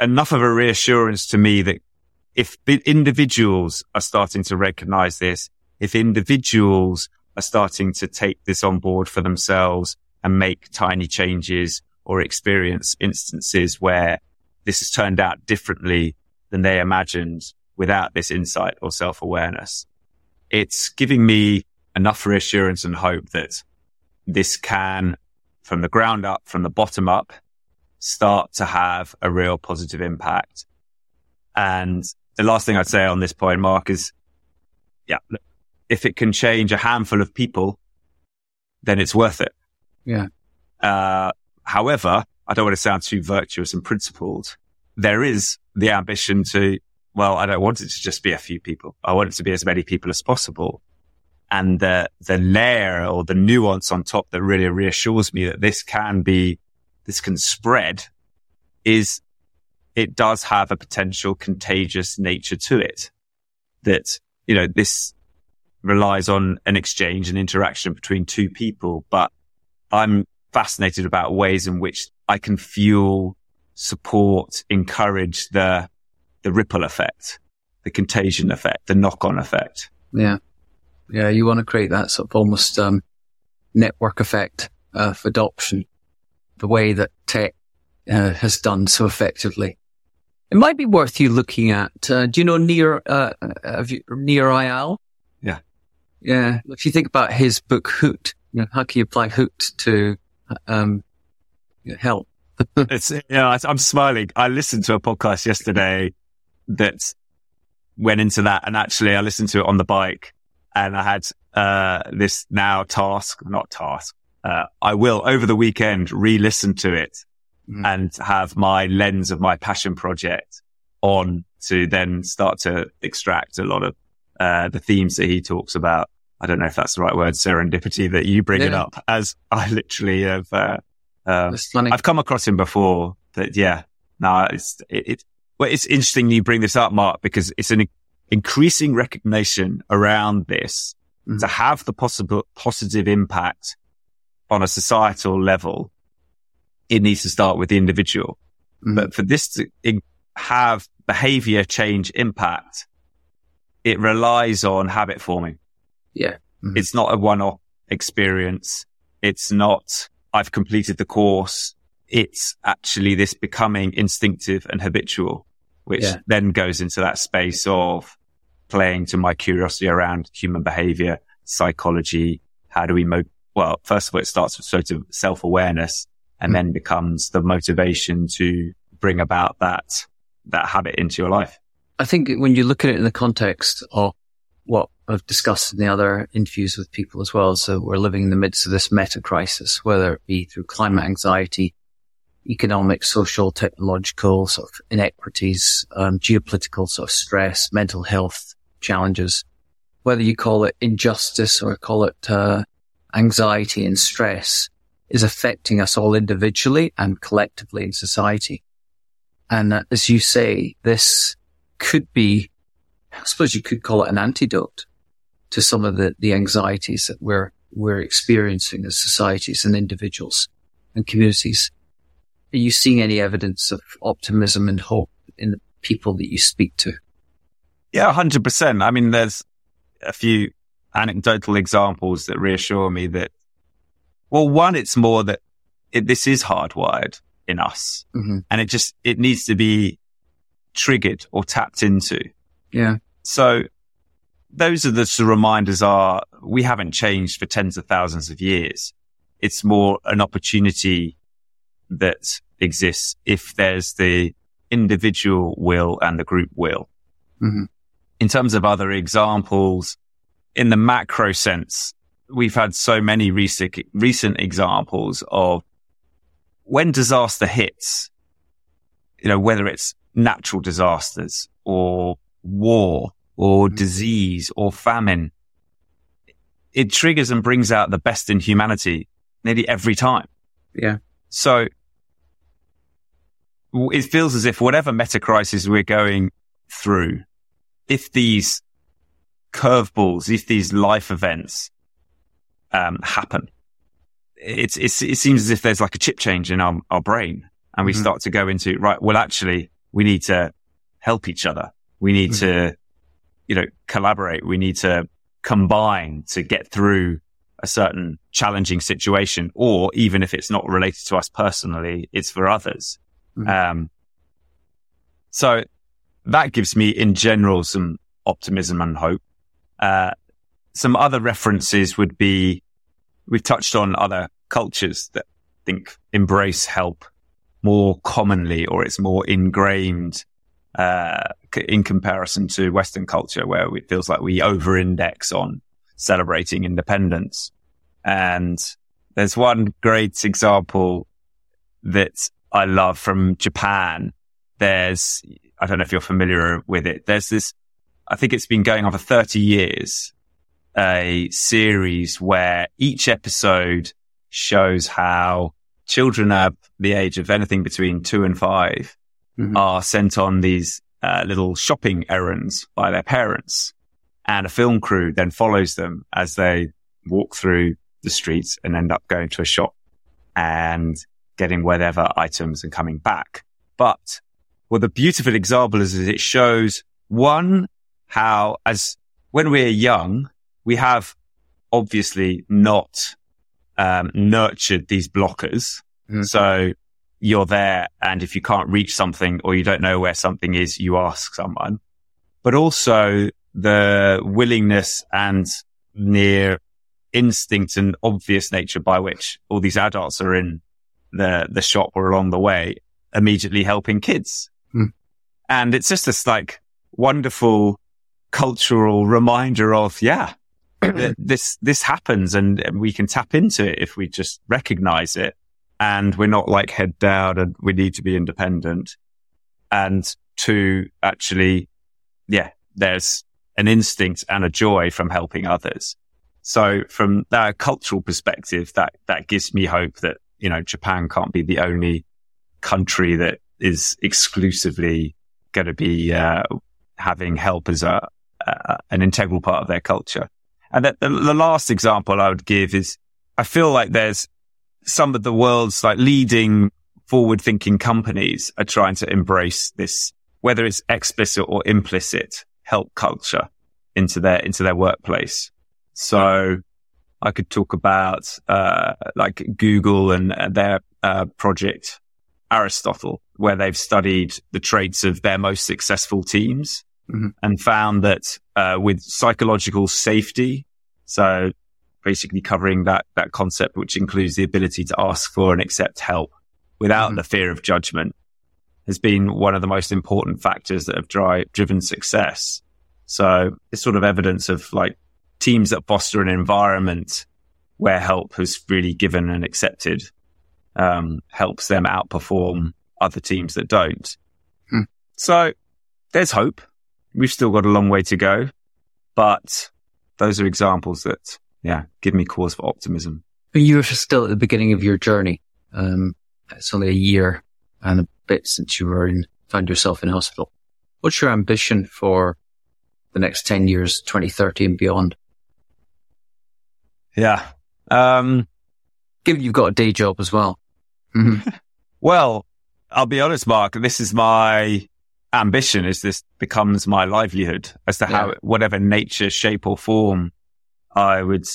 enough of a reassurance to me that if individuals are starting to recognize this, if individuals are starting to take this on board for themselves and make tiny changes or experience instances where this has turned out differently than they imagined, without this insight or self awareness. It's giving me enough reassurance and hope that this can, from the ground up, from the bottom up, start to have a real positive impact. And the last thing I'd say on this point, Mark, is yeah, if it can change a handful of people, then it's worth it. Yeah. Uh, however, I don't want to sound too virtuous and principled. There is the ambition to, well, I don't want it to just be a few people. I want it to be as many people as possible. And the, the layer or the nuance on top that really reassures me that this can be, this can spread is it does have a potential contagious nature to it that, you know, this relies on an exchange and interaction between two people, but I'm fascinated about ways in which I can fuel, support, encourage the, the ripple effect, the contagion effect, the knock on effect. Yeah. Yeah. You want to create that sort of almost, um, network effect of adoption, the way that tech uh, has done so effectively. It might be worth you looking at. Uh, do you know near uh, uh Nir Eyal? Yeah, yeah. If you think about his book Hooked, you know, how can you apply Hooked to um, help? it's yeah. You know, I'm smiling. I listened to a podcast yesterday that went into that, and actually, I listened to it on the bike, and I had uh, this now task, not task. Uh, I will over the weekend re-listen to it mm. and have my lens of my passion project on to then start to extract a lot of uh, the themes that he talks about. I don't know if that's the right word, serendipity that you bring yeah. it up as I literally have, uh, uh, I've come across him before but yeah, no, it's, it, it, well, it's interesting you bring this up, Mark, because it's an increasing recognition around this mm. to have the possible positive impact on a societal level it needs to start with the individual. Mm-hmm. But for this to have behavior change impact, it relies on habit forming. Yeah. Mm-hmm. It's not a one off experience. It's not, I've completed the course. It's actually this becoming instinctive and habitual, which yeah. then goes into that space of playing to my curiosity around human behavior, psychology. How do we mo- well, first of all, it starts with sort of self awareness and mm. then becomes the motivation to bring about that, that habit into your life. I think when you look at it in the context of what I've discussed in the other interviews with people as well. So we're living in the midst of this meta crisis, whether it be through climate anxiety, economic, social, technological sort of inequities, um, geopolitical sort of stress, mental health challenges, whether you call it injustice or call it, uh, anxiety and stress is affecting us all individually and collectively in society. And uh, as you say, this could be, I suppose you could call it an antidote to some of the, the anxieties that we're, we're experiencing as societies and individuals and communities. Are you seeing any evidence of optimism and hope in the people that you speak to? Yeah, hundred percent. I mean, there's a few anecdotal examples that reassure me that well, one, it's more that it, this is hardwired in us mm-hmm. and it just, it needs to be triggered or tapped into. Yeah. So those are the sort of reminders are we haven't changed for tens of thousands of years. It's more an opportunity that exists if there's the individual will and the group will. Mm-hmm. In terms of other examples, in the macro sense, we've had so many recent, recent examples of when disaster hits, you know, whether it's natural disasters or war or mm-hmm. disease or famine, it triggers and brings out the best in humanity nearly every time. Yeah. So it feels as if whatever meta crisis we're going through, if these curveballs, if these life events um, happen. It's, it's, it seems as if there's like a chip change in our, our brain and we mm-hmm. start to go into, right, well, actually, we need to help each other. We need mm-hmm. to, you know, collaborate. We need to combine to get through a certain challenging situation, or even if it's not related to us personally, it's for others. Mm-hmm. Um, so that gives me in general some optimism and hope. Uh, some other references would be we've touched on other cultures that think embrace help more commonly or it's more ingrained uh, in comparison to Western culture, where it feels like we over index on celebrating independence. And there's one great example that I love from Japan. There's, I don't know if you're familiar with it. There's this, I think it's been going on for 30 years, a series where each episode shows how children at the age of anything between two and 5 mm-hmm. are sent on these uh, little shopping errands by their parents. And a film crew then follows them as they walk through the streets and end up going to a shop and getting whatever items and coming back. But well, the beautiful example is, is it shows one, how as when we're young, we have obviously not um, nurtured these blockers. Mm. So you're there. And if you can't reach something or you don't know where something is, you ask someone, but also the willingness and near instinct and obvious nature by which all these adults are in the, the shop or along the way, immediately helping kids. Hmm. And it's just this like wonderful cultural reminder of, yeah, this, this happens and we can tap into it if we just recognize it and we're not like head down and we need to be independent. And to actually, yeah, there's an instinct and a joy from helping others. So from that cultural perspective, that, that gives me hope that, you know, Japan can't be the only country that is exclusively going to be, uh, having help as a, uh, an integral part of their culture. And the, the last example I would give is I feel like there's some of the world's like leading forward thinking companies are trying to embrace this, whether it's explicit or implicit help culture into their, into their workplace. So I could talk about, uh, like Google and their, uh, project Aristotle, where they've studied the traits of their most successful teams mm-hmm. and found that, uh, with psychological safety, so basically covering that, that concept, which includes the ability to ask for and accept help without mm-hmm. the fear of judgment has been one of the most important factors that have dri- driven success. So it's sort of evidence of like teams that foster an environment where help has really given and accepted um, helps them outperform other teams that don't. Hmm. So there's hope. We've still got a long way to go, but those are examples that, yeah, give me cause for optimism. You're still at the beginning of your journey. Um, it's only a year and a bit since you were in, found yourself in hospital. What's your ambition for the next 10 years, 2030 and beyond? Yeah. Um, given you've got a day job as well. Mm-hmm. well, I'll be honest, Mark, this is my ambition is this becomes my livelihood as to yeah. how, whatever nature, shape or form, I would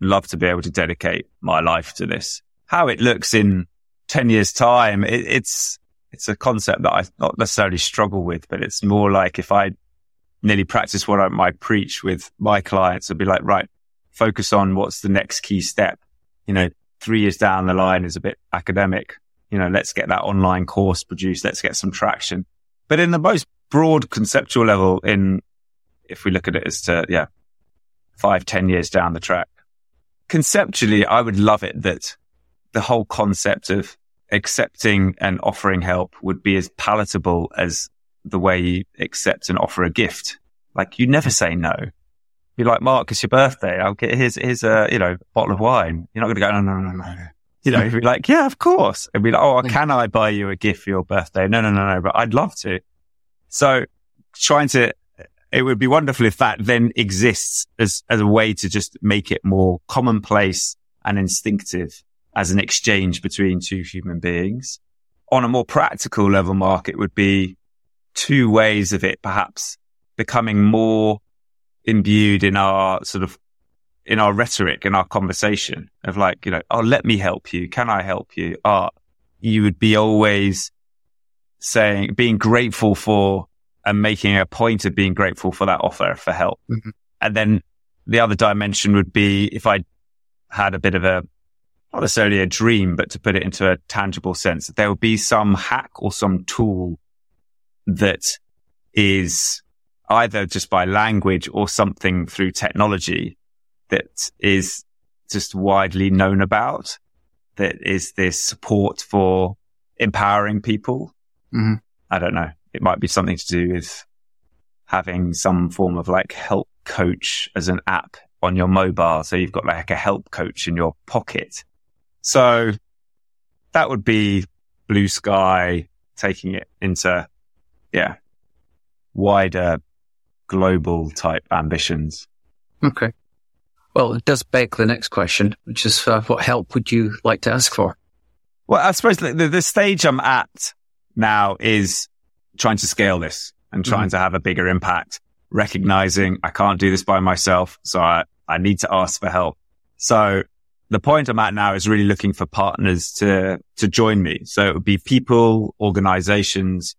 love to be able to dedicate my life to this. How it looks in 10 years time, it, it's, it's a concept that I not necessarily struggle with, but it's more like if I nearly practice what I might preach with my clients, I'd be like, right, focus on what's the next key step. You know, three years down the line is a bit academic. You know, let's get that online course produced. Let's get some traction. But in the most broad conceptual level, in if we look at it as to, yeah, five, ten years down the track, conceptually, I would love it that the whole concept of accepting and offering help would be as palatable as the way you accept and offer a gift. Like you never say no be like, Mark, it's your birthday. I'll get here's here's a you know bottle of wine. You're not going to go, no, no, no, no. You know, you'd be like, yeah, of course. And be like, oh, can I buy you a gift for your birthday? No, no, no, no. But I'd love to. So trying to, it would be wonderful if that then exists as as a way to just make it more commonplace and instinctive as an exchange between two human beings. On a more practical level, Mark, it would be two ways of it perhaps becoming more imbued in our sort of in our rhetoric, in our conversation of like, you know, oh, let me help you. Can I help you? Ah, oh, you would be always saying, being grateful for and making a point of being grateful for that offer for help. Mm-hmm. And then the other dimension would be if I had a bit of a, not necessarily a dream, but to put it into a tangible sense, there would be some hack or some tool that is either just by language or something through technology that is just widely known about that is this support for empowering people. Mm-hmm. I don't know. It might be something to do with having some form of like help coach as an app on your mobile. So you've got like a help coach in your pocket. So that would be blue sky, taking it into, yeah, wider global type ambitions. Okay. Well, it does beg the next question, which is uh, what help would you like to ask for? Well, I suppose the, the stage I'm at now is trying to scale this and trying mm-hmm. to have a bigger impact, recognizing I can't do this by myself. So I, I need to ask for help. So the point I'm at now is really looking for partners to, to join me. So it would be people, organizations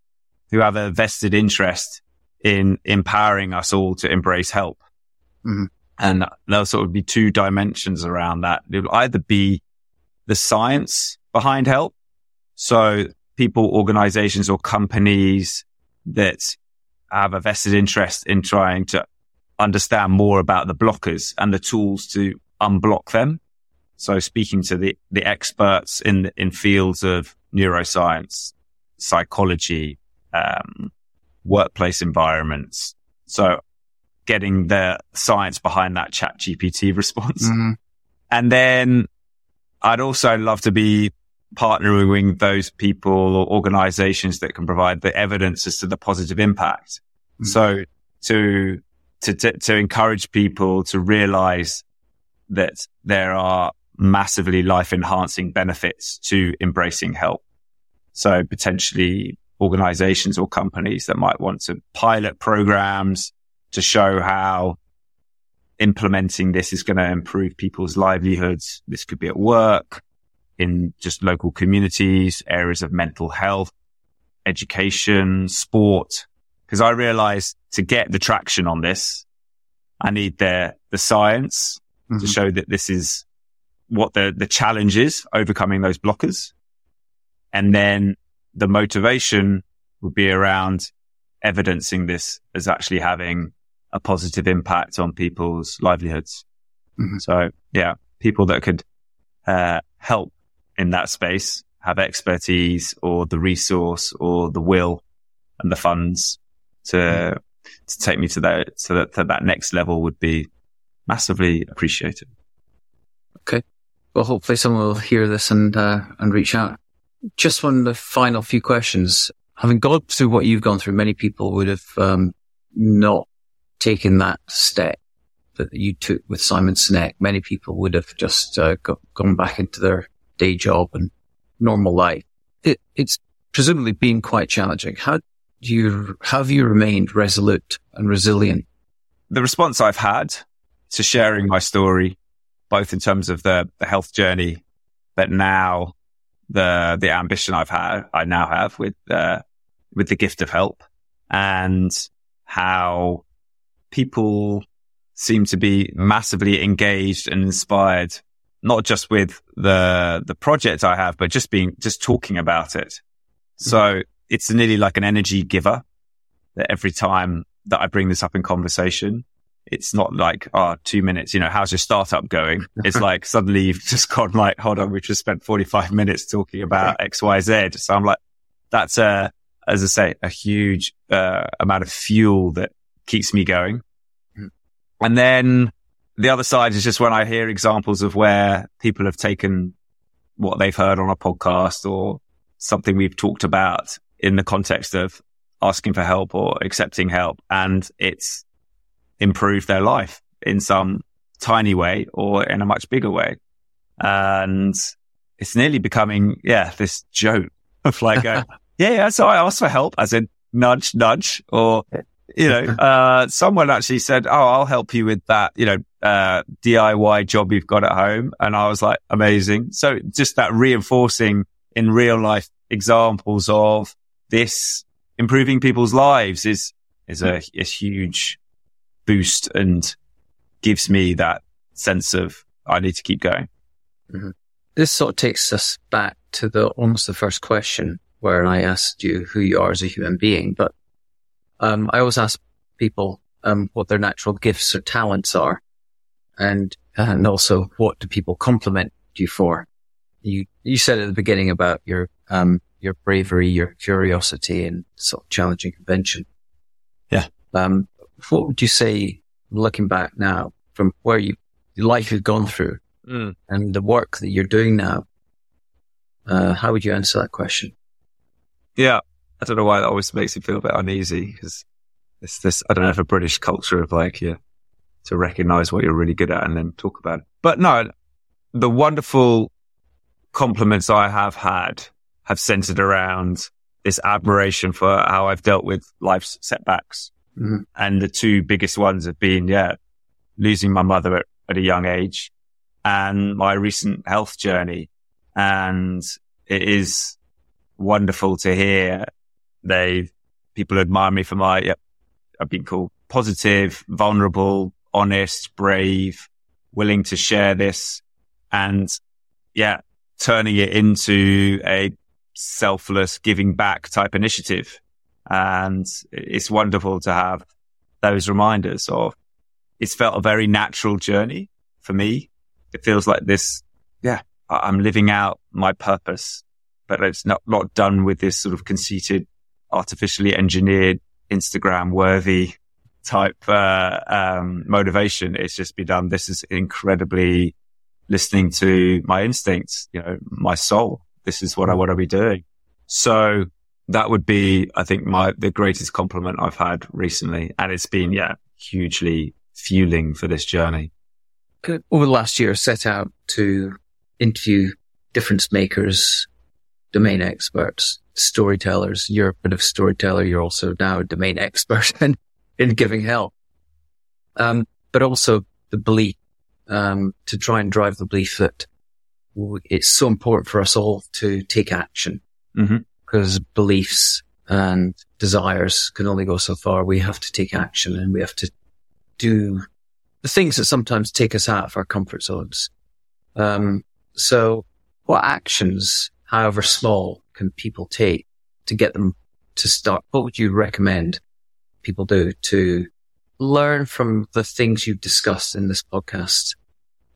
who have a vested interest in empowering us all to embrace help. Mm-hmm. And there'll sort of be two dimensions around that. It will either be the science behind help. So people, organizations or companies that have a vested interest in trying to understand more about the blockers and the tools to unblock them. So speaking to the, the experts in, in fields of neuroscience, psychology, um, workplace environments. So getting the science behind that ChatGPT response. Mm-hmm. And then I'd also love to be partnering with those people or organizations that can provide the evidence as to the positive impact. Mm-hmm. So to, to, to, to encourage people to realize that there are massively life enhancing benefits to embracing help. So potentially organizations or companies that might want to pilot programs to show how implementing this is going to improve people's livelihoods. This could be at work, in just local communities, areas of mental health, education, sport. Because I realized to get the traction on this, I need the, the science mm-hmm. to show that this is what the, the challenge is, overcoming those blockers. And then the motivation would be around evidencing this as actually having a positive impact on people's livelihoods. Mm-hmm. So yeah, people that could uh, help in that space have expertise or the resource or the will and the funds to to take me to that to that to that next level would be massively appreciated. Okay. Well, hopefully someone will hear this and uh, and reach out. Just one of the final few questions. Having gone through what you've gone through, many people would have um, not taken that step that you took with Simon Sinek, many people would have just uh, go, gone back into their day job and normal life. It, it's presumably been quite challenging. How do you, have you remained resolute and resilient? The response I've had to sharing my story, both in terms of the, the health journey, but now the, the ambition I've had, I now have with, uh, with the gift of help and how people seem to be massively engaged and inspired, not just with the, the project I have, but just being, just talking about it. Mm-hmm. So it's nearly like an energy giver that every time that I bring this up in conversation, it's not like, oh, two minutes, you know, how's your startup going? It's like suddenly you've just gone like, hold on, we've just spent 45 minutes talking about X, Y, Z. So I'm like, that's a, as I say, a huge uh, amount of fuel that keeps me going. Mm. And then the other side is just when I hear examples of where people have taken what they've heard on a podcast or something we've talked about in the context of asking for help or accepting help and it's improved their life in some tiny way or in a much bigger way. And it's nearly becoming, yeah, this joke of like, a, yeah, yeah, so I asked for help as in nudge, nudge, or you know, uh, someone actually said, "Oh, I'll help you with that," you know, uh, DIY job you've got at home, and I was like, "Amazing!" So just that reinforcing in real life examples of this improving people's lives is, is a, a huge boost and gives me that sense of I need to keep going. Mm-hmm. This sort of takes us back to the almost the first question where I asked you who you are as a human being, but um, I always ask people um, what their natural gifts or talents are, and and also what do people compliment you for. You you said at the beginning about your um, your bravery, your curiosity, and sort of challenging convention. Yeah. Um, what would you say, looking back now, from where you life you've gone through mm. and the work that you're doing now? Uh, how would you answer that question? Yeah, I don't know why that always makes me feel a bit uneasy because it's this, I don't know if a British culture of like, yeah, to recognize what you're really good at and then talk about it. But no, the wonderful compliments I have had have centered around this admiration for how I've dealt with life's setbacks. Mm-hmm. And the two biggest ones have been, yeah, losing my mother at, at a young age and my recent health journey. And it is wonderful to hear they people admire me for my yep, I've been called positive, vulnerable, honest, brave, willing to share this and yeah, turning it into a selfless giving back type initiative. And it's wonderful to have those reminders of it's felt a very natural journey for me. It feels like this. Yeah, I'm living out my purpose but it's not, not done with this sort of conceited, artificially engineered, Instagram worthy type, uh, um, motivation. It's just be done. This is incredibly listening to my instincts, you know, my soul. This is what I want to be doing. So that would be, I think, my, the greatest compliment I've had recently. And it's been, yeah, hugely fueling for this journey. Over the last year, set out to interview difference makers domain experts, storytellers. You're a bit of storyteller. You're also now a domain expert in, in giving help. Um, but also the belief, um, to try and drive the belief that it's so important for us all to take action mm-hmm. because beliefs and desires can only go so far. We have to take action and we have to do the things that sometimes take us out of our comfort zones. Um, so what actions however small, can people take to get them to start? What would you recommend people do to learn from the things you've discussed in this podcast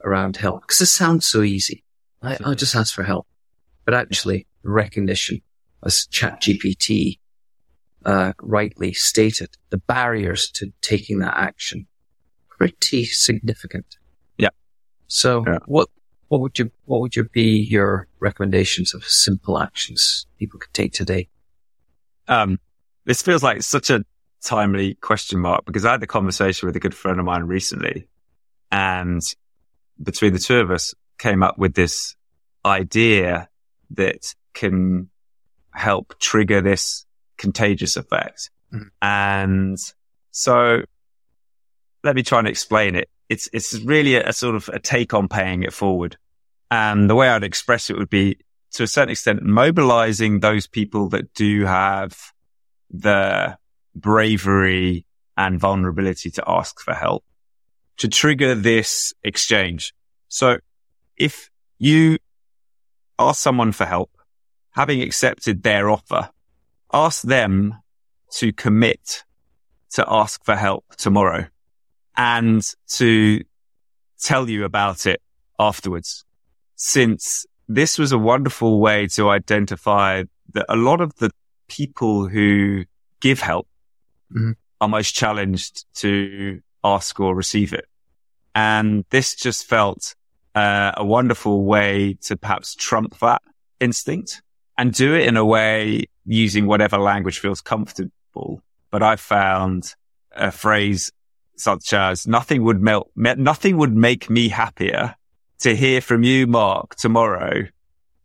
around help? Because it sounds so easy. I, I just ask for help, but actually recognition, as ChatGPT uh, rightly stated, the barriers to taking that action pretty significant. Yeah. So yeah. what what would you, what would you be your recommendations of simple actions people could take today? Um, this feels like such a timely question mark because I had a conversation with a good friend of mine recently and between the two of us came up with this idea that can help trigger this contagious effect. Mm-hmm. And so let me try and explain it it's it's really a, a, sort of a take on paying it forward. And the way I'd express it would be to a certain extent mobilizing those people that do have the bravery and vulnerability to ask for help to trigger this exchange. So if you ask someone for help, having accepted their offer, ask them to commit to ask for help tomorrow and to tell you about it afterwards. Since this was a wonderful way to identify that a lot of the people who give help mm-hmm. are most challenged to ask or receive it. And this just felt uh, a wonderful way to perhaps trump that instinct and do it in a way using whatever language feels comfortable. But I found a phrase such as nothing would melt, nothing would make me happier to hear from you, Mark, tomorrow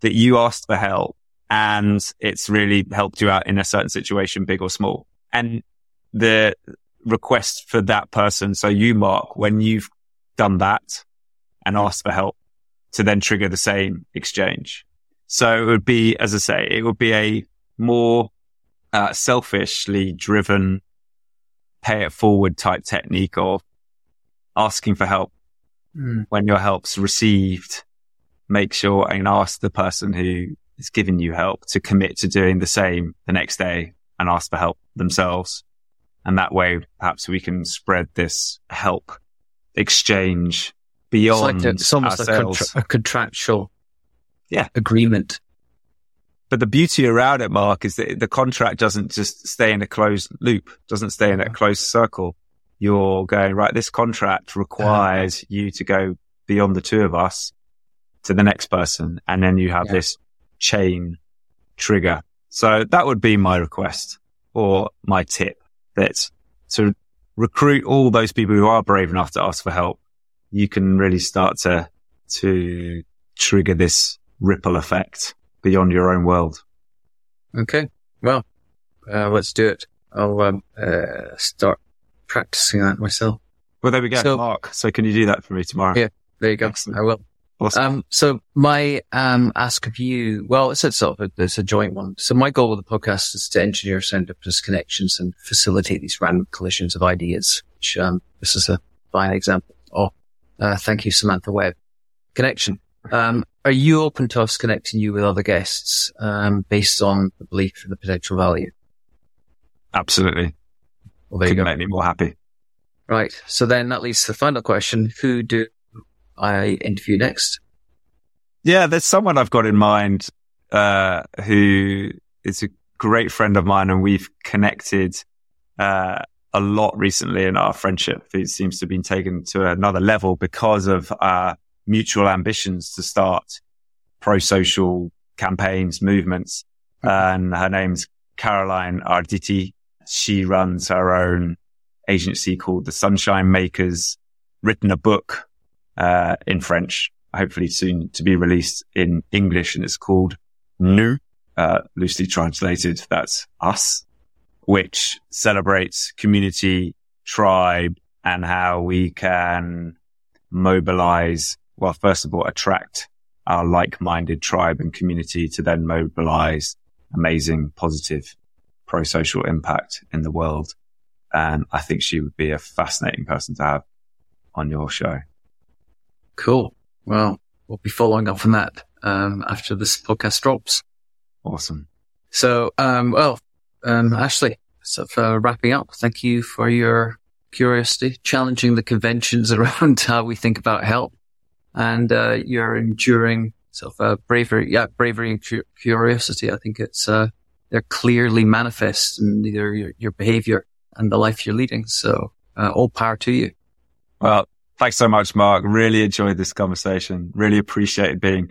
that you asked for help and it's really helped you out in a certain situation, big or small. And the request for that person. So you, Mark, when you've done that and asked for help to then trigger the same exchange. So it would be, as I say, it would be a more uh, selfishly driven, pay it forward type technique of asking for help Mm. when your help's received. Make sure and ask the person who is giving you help to commit to doing the same the next day and ask for help themselves. And that way, perhaps we can spread this help exchange It's, beyond like a, it's almost a, contra- a contractual Yeah. agreement. But the beauty around it, Mark, is that the contract doesn't just stay in a closed loop, doesn't stay in a closed circle. You're going, right, this contract requires you to go beyond the two of us to the next person. And then you have Yeah. this chain trigger. So that would be my request or my tip that to recruit all those people who are brave enough to ask for help. You can really start to, to trigger this ripple effect beyond your own world. Okay. Well, uh, let's do it. I'll um, uh, start practicing that myself. Well, there we go, So- Mark. So can you do that for me tomorrow? Yeah. There you go. Excellent. I will. Awesome. Um, so my um, ask of you, well, it's a sort of a, it's a joint one. So my goal with the podcast is to engineer serendipitous connections and facilitate these random collisions of ideas. Which um, this is a fine example. Oh, uh, thank you, Samantha Webb. Connection. Um, are you open to us connecting you with other guests um, based on the belief in the potential value? Absolutely. Well, Couldn't make me more happy. Right. So then that leads to the final question: Who do I interview next? Yeah, there's someone I've got in mind, uh, who is a great friend of mine and we've connected, uh, a lot recently in our friendship. It seems to have been taken to another level because of our mutual ambitions to start pro-social campaigns, movements. And her name's Caroline Arditi. She runs her own agency called the Sunshine Makers, written a book, uh, in French, hopefully soon to be released in English. And it's called Nous, uh, loosely translated. That's us, which celebrates community, tribe and how we can mobilize. Well, first of all, attract our like-minded tribe and community to then mobilize amazing, positive, pro-social impact in the world. And I think she would be a fascinating person to have on your show. Cool. Well, we'll be following up on that um, after this podcast drops. Awesome. So, um, well, um, Ashley, so for wrapping up, thank you for your curiosity, challenging the conventions around how we think about help, and uh, your enduring sort of uh, bravery. Yeah, bravery and cu- curiosity. I think it's uh, they're clearly manifest in either your, your behavior and the life you're leading. So, uh, all power to you. Well, thanks so much, Mark. Really enjoyed this conversation. Really appreciated being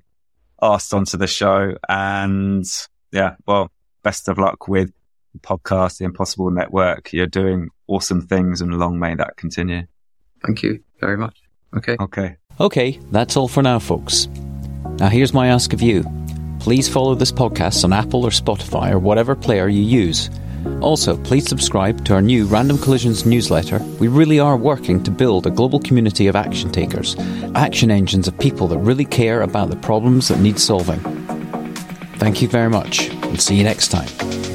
asked onto the show. And yeah, well, best of luck with the podcast, the Impossible Network. You're doing awesome things and long may that continue. Thank you very much. Okay. Okay. Okay, that's all for now, folks. Now, here's my ask of you. Please follow this podcast on Apple or Spotify or whatever player you use. Also, please subscribe to our new Random Collisions newsletter. We really are working to build a global community of action takers, action engines of people that really care about the problems that need solving. Thank you very much, and see you next time.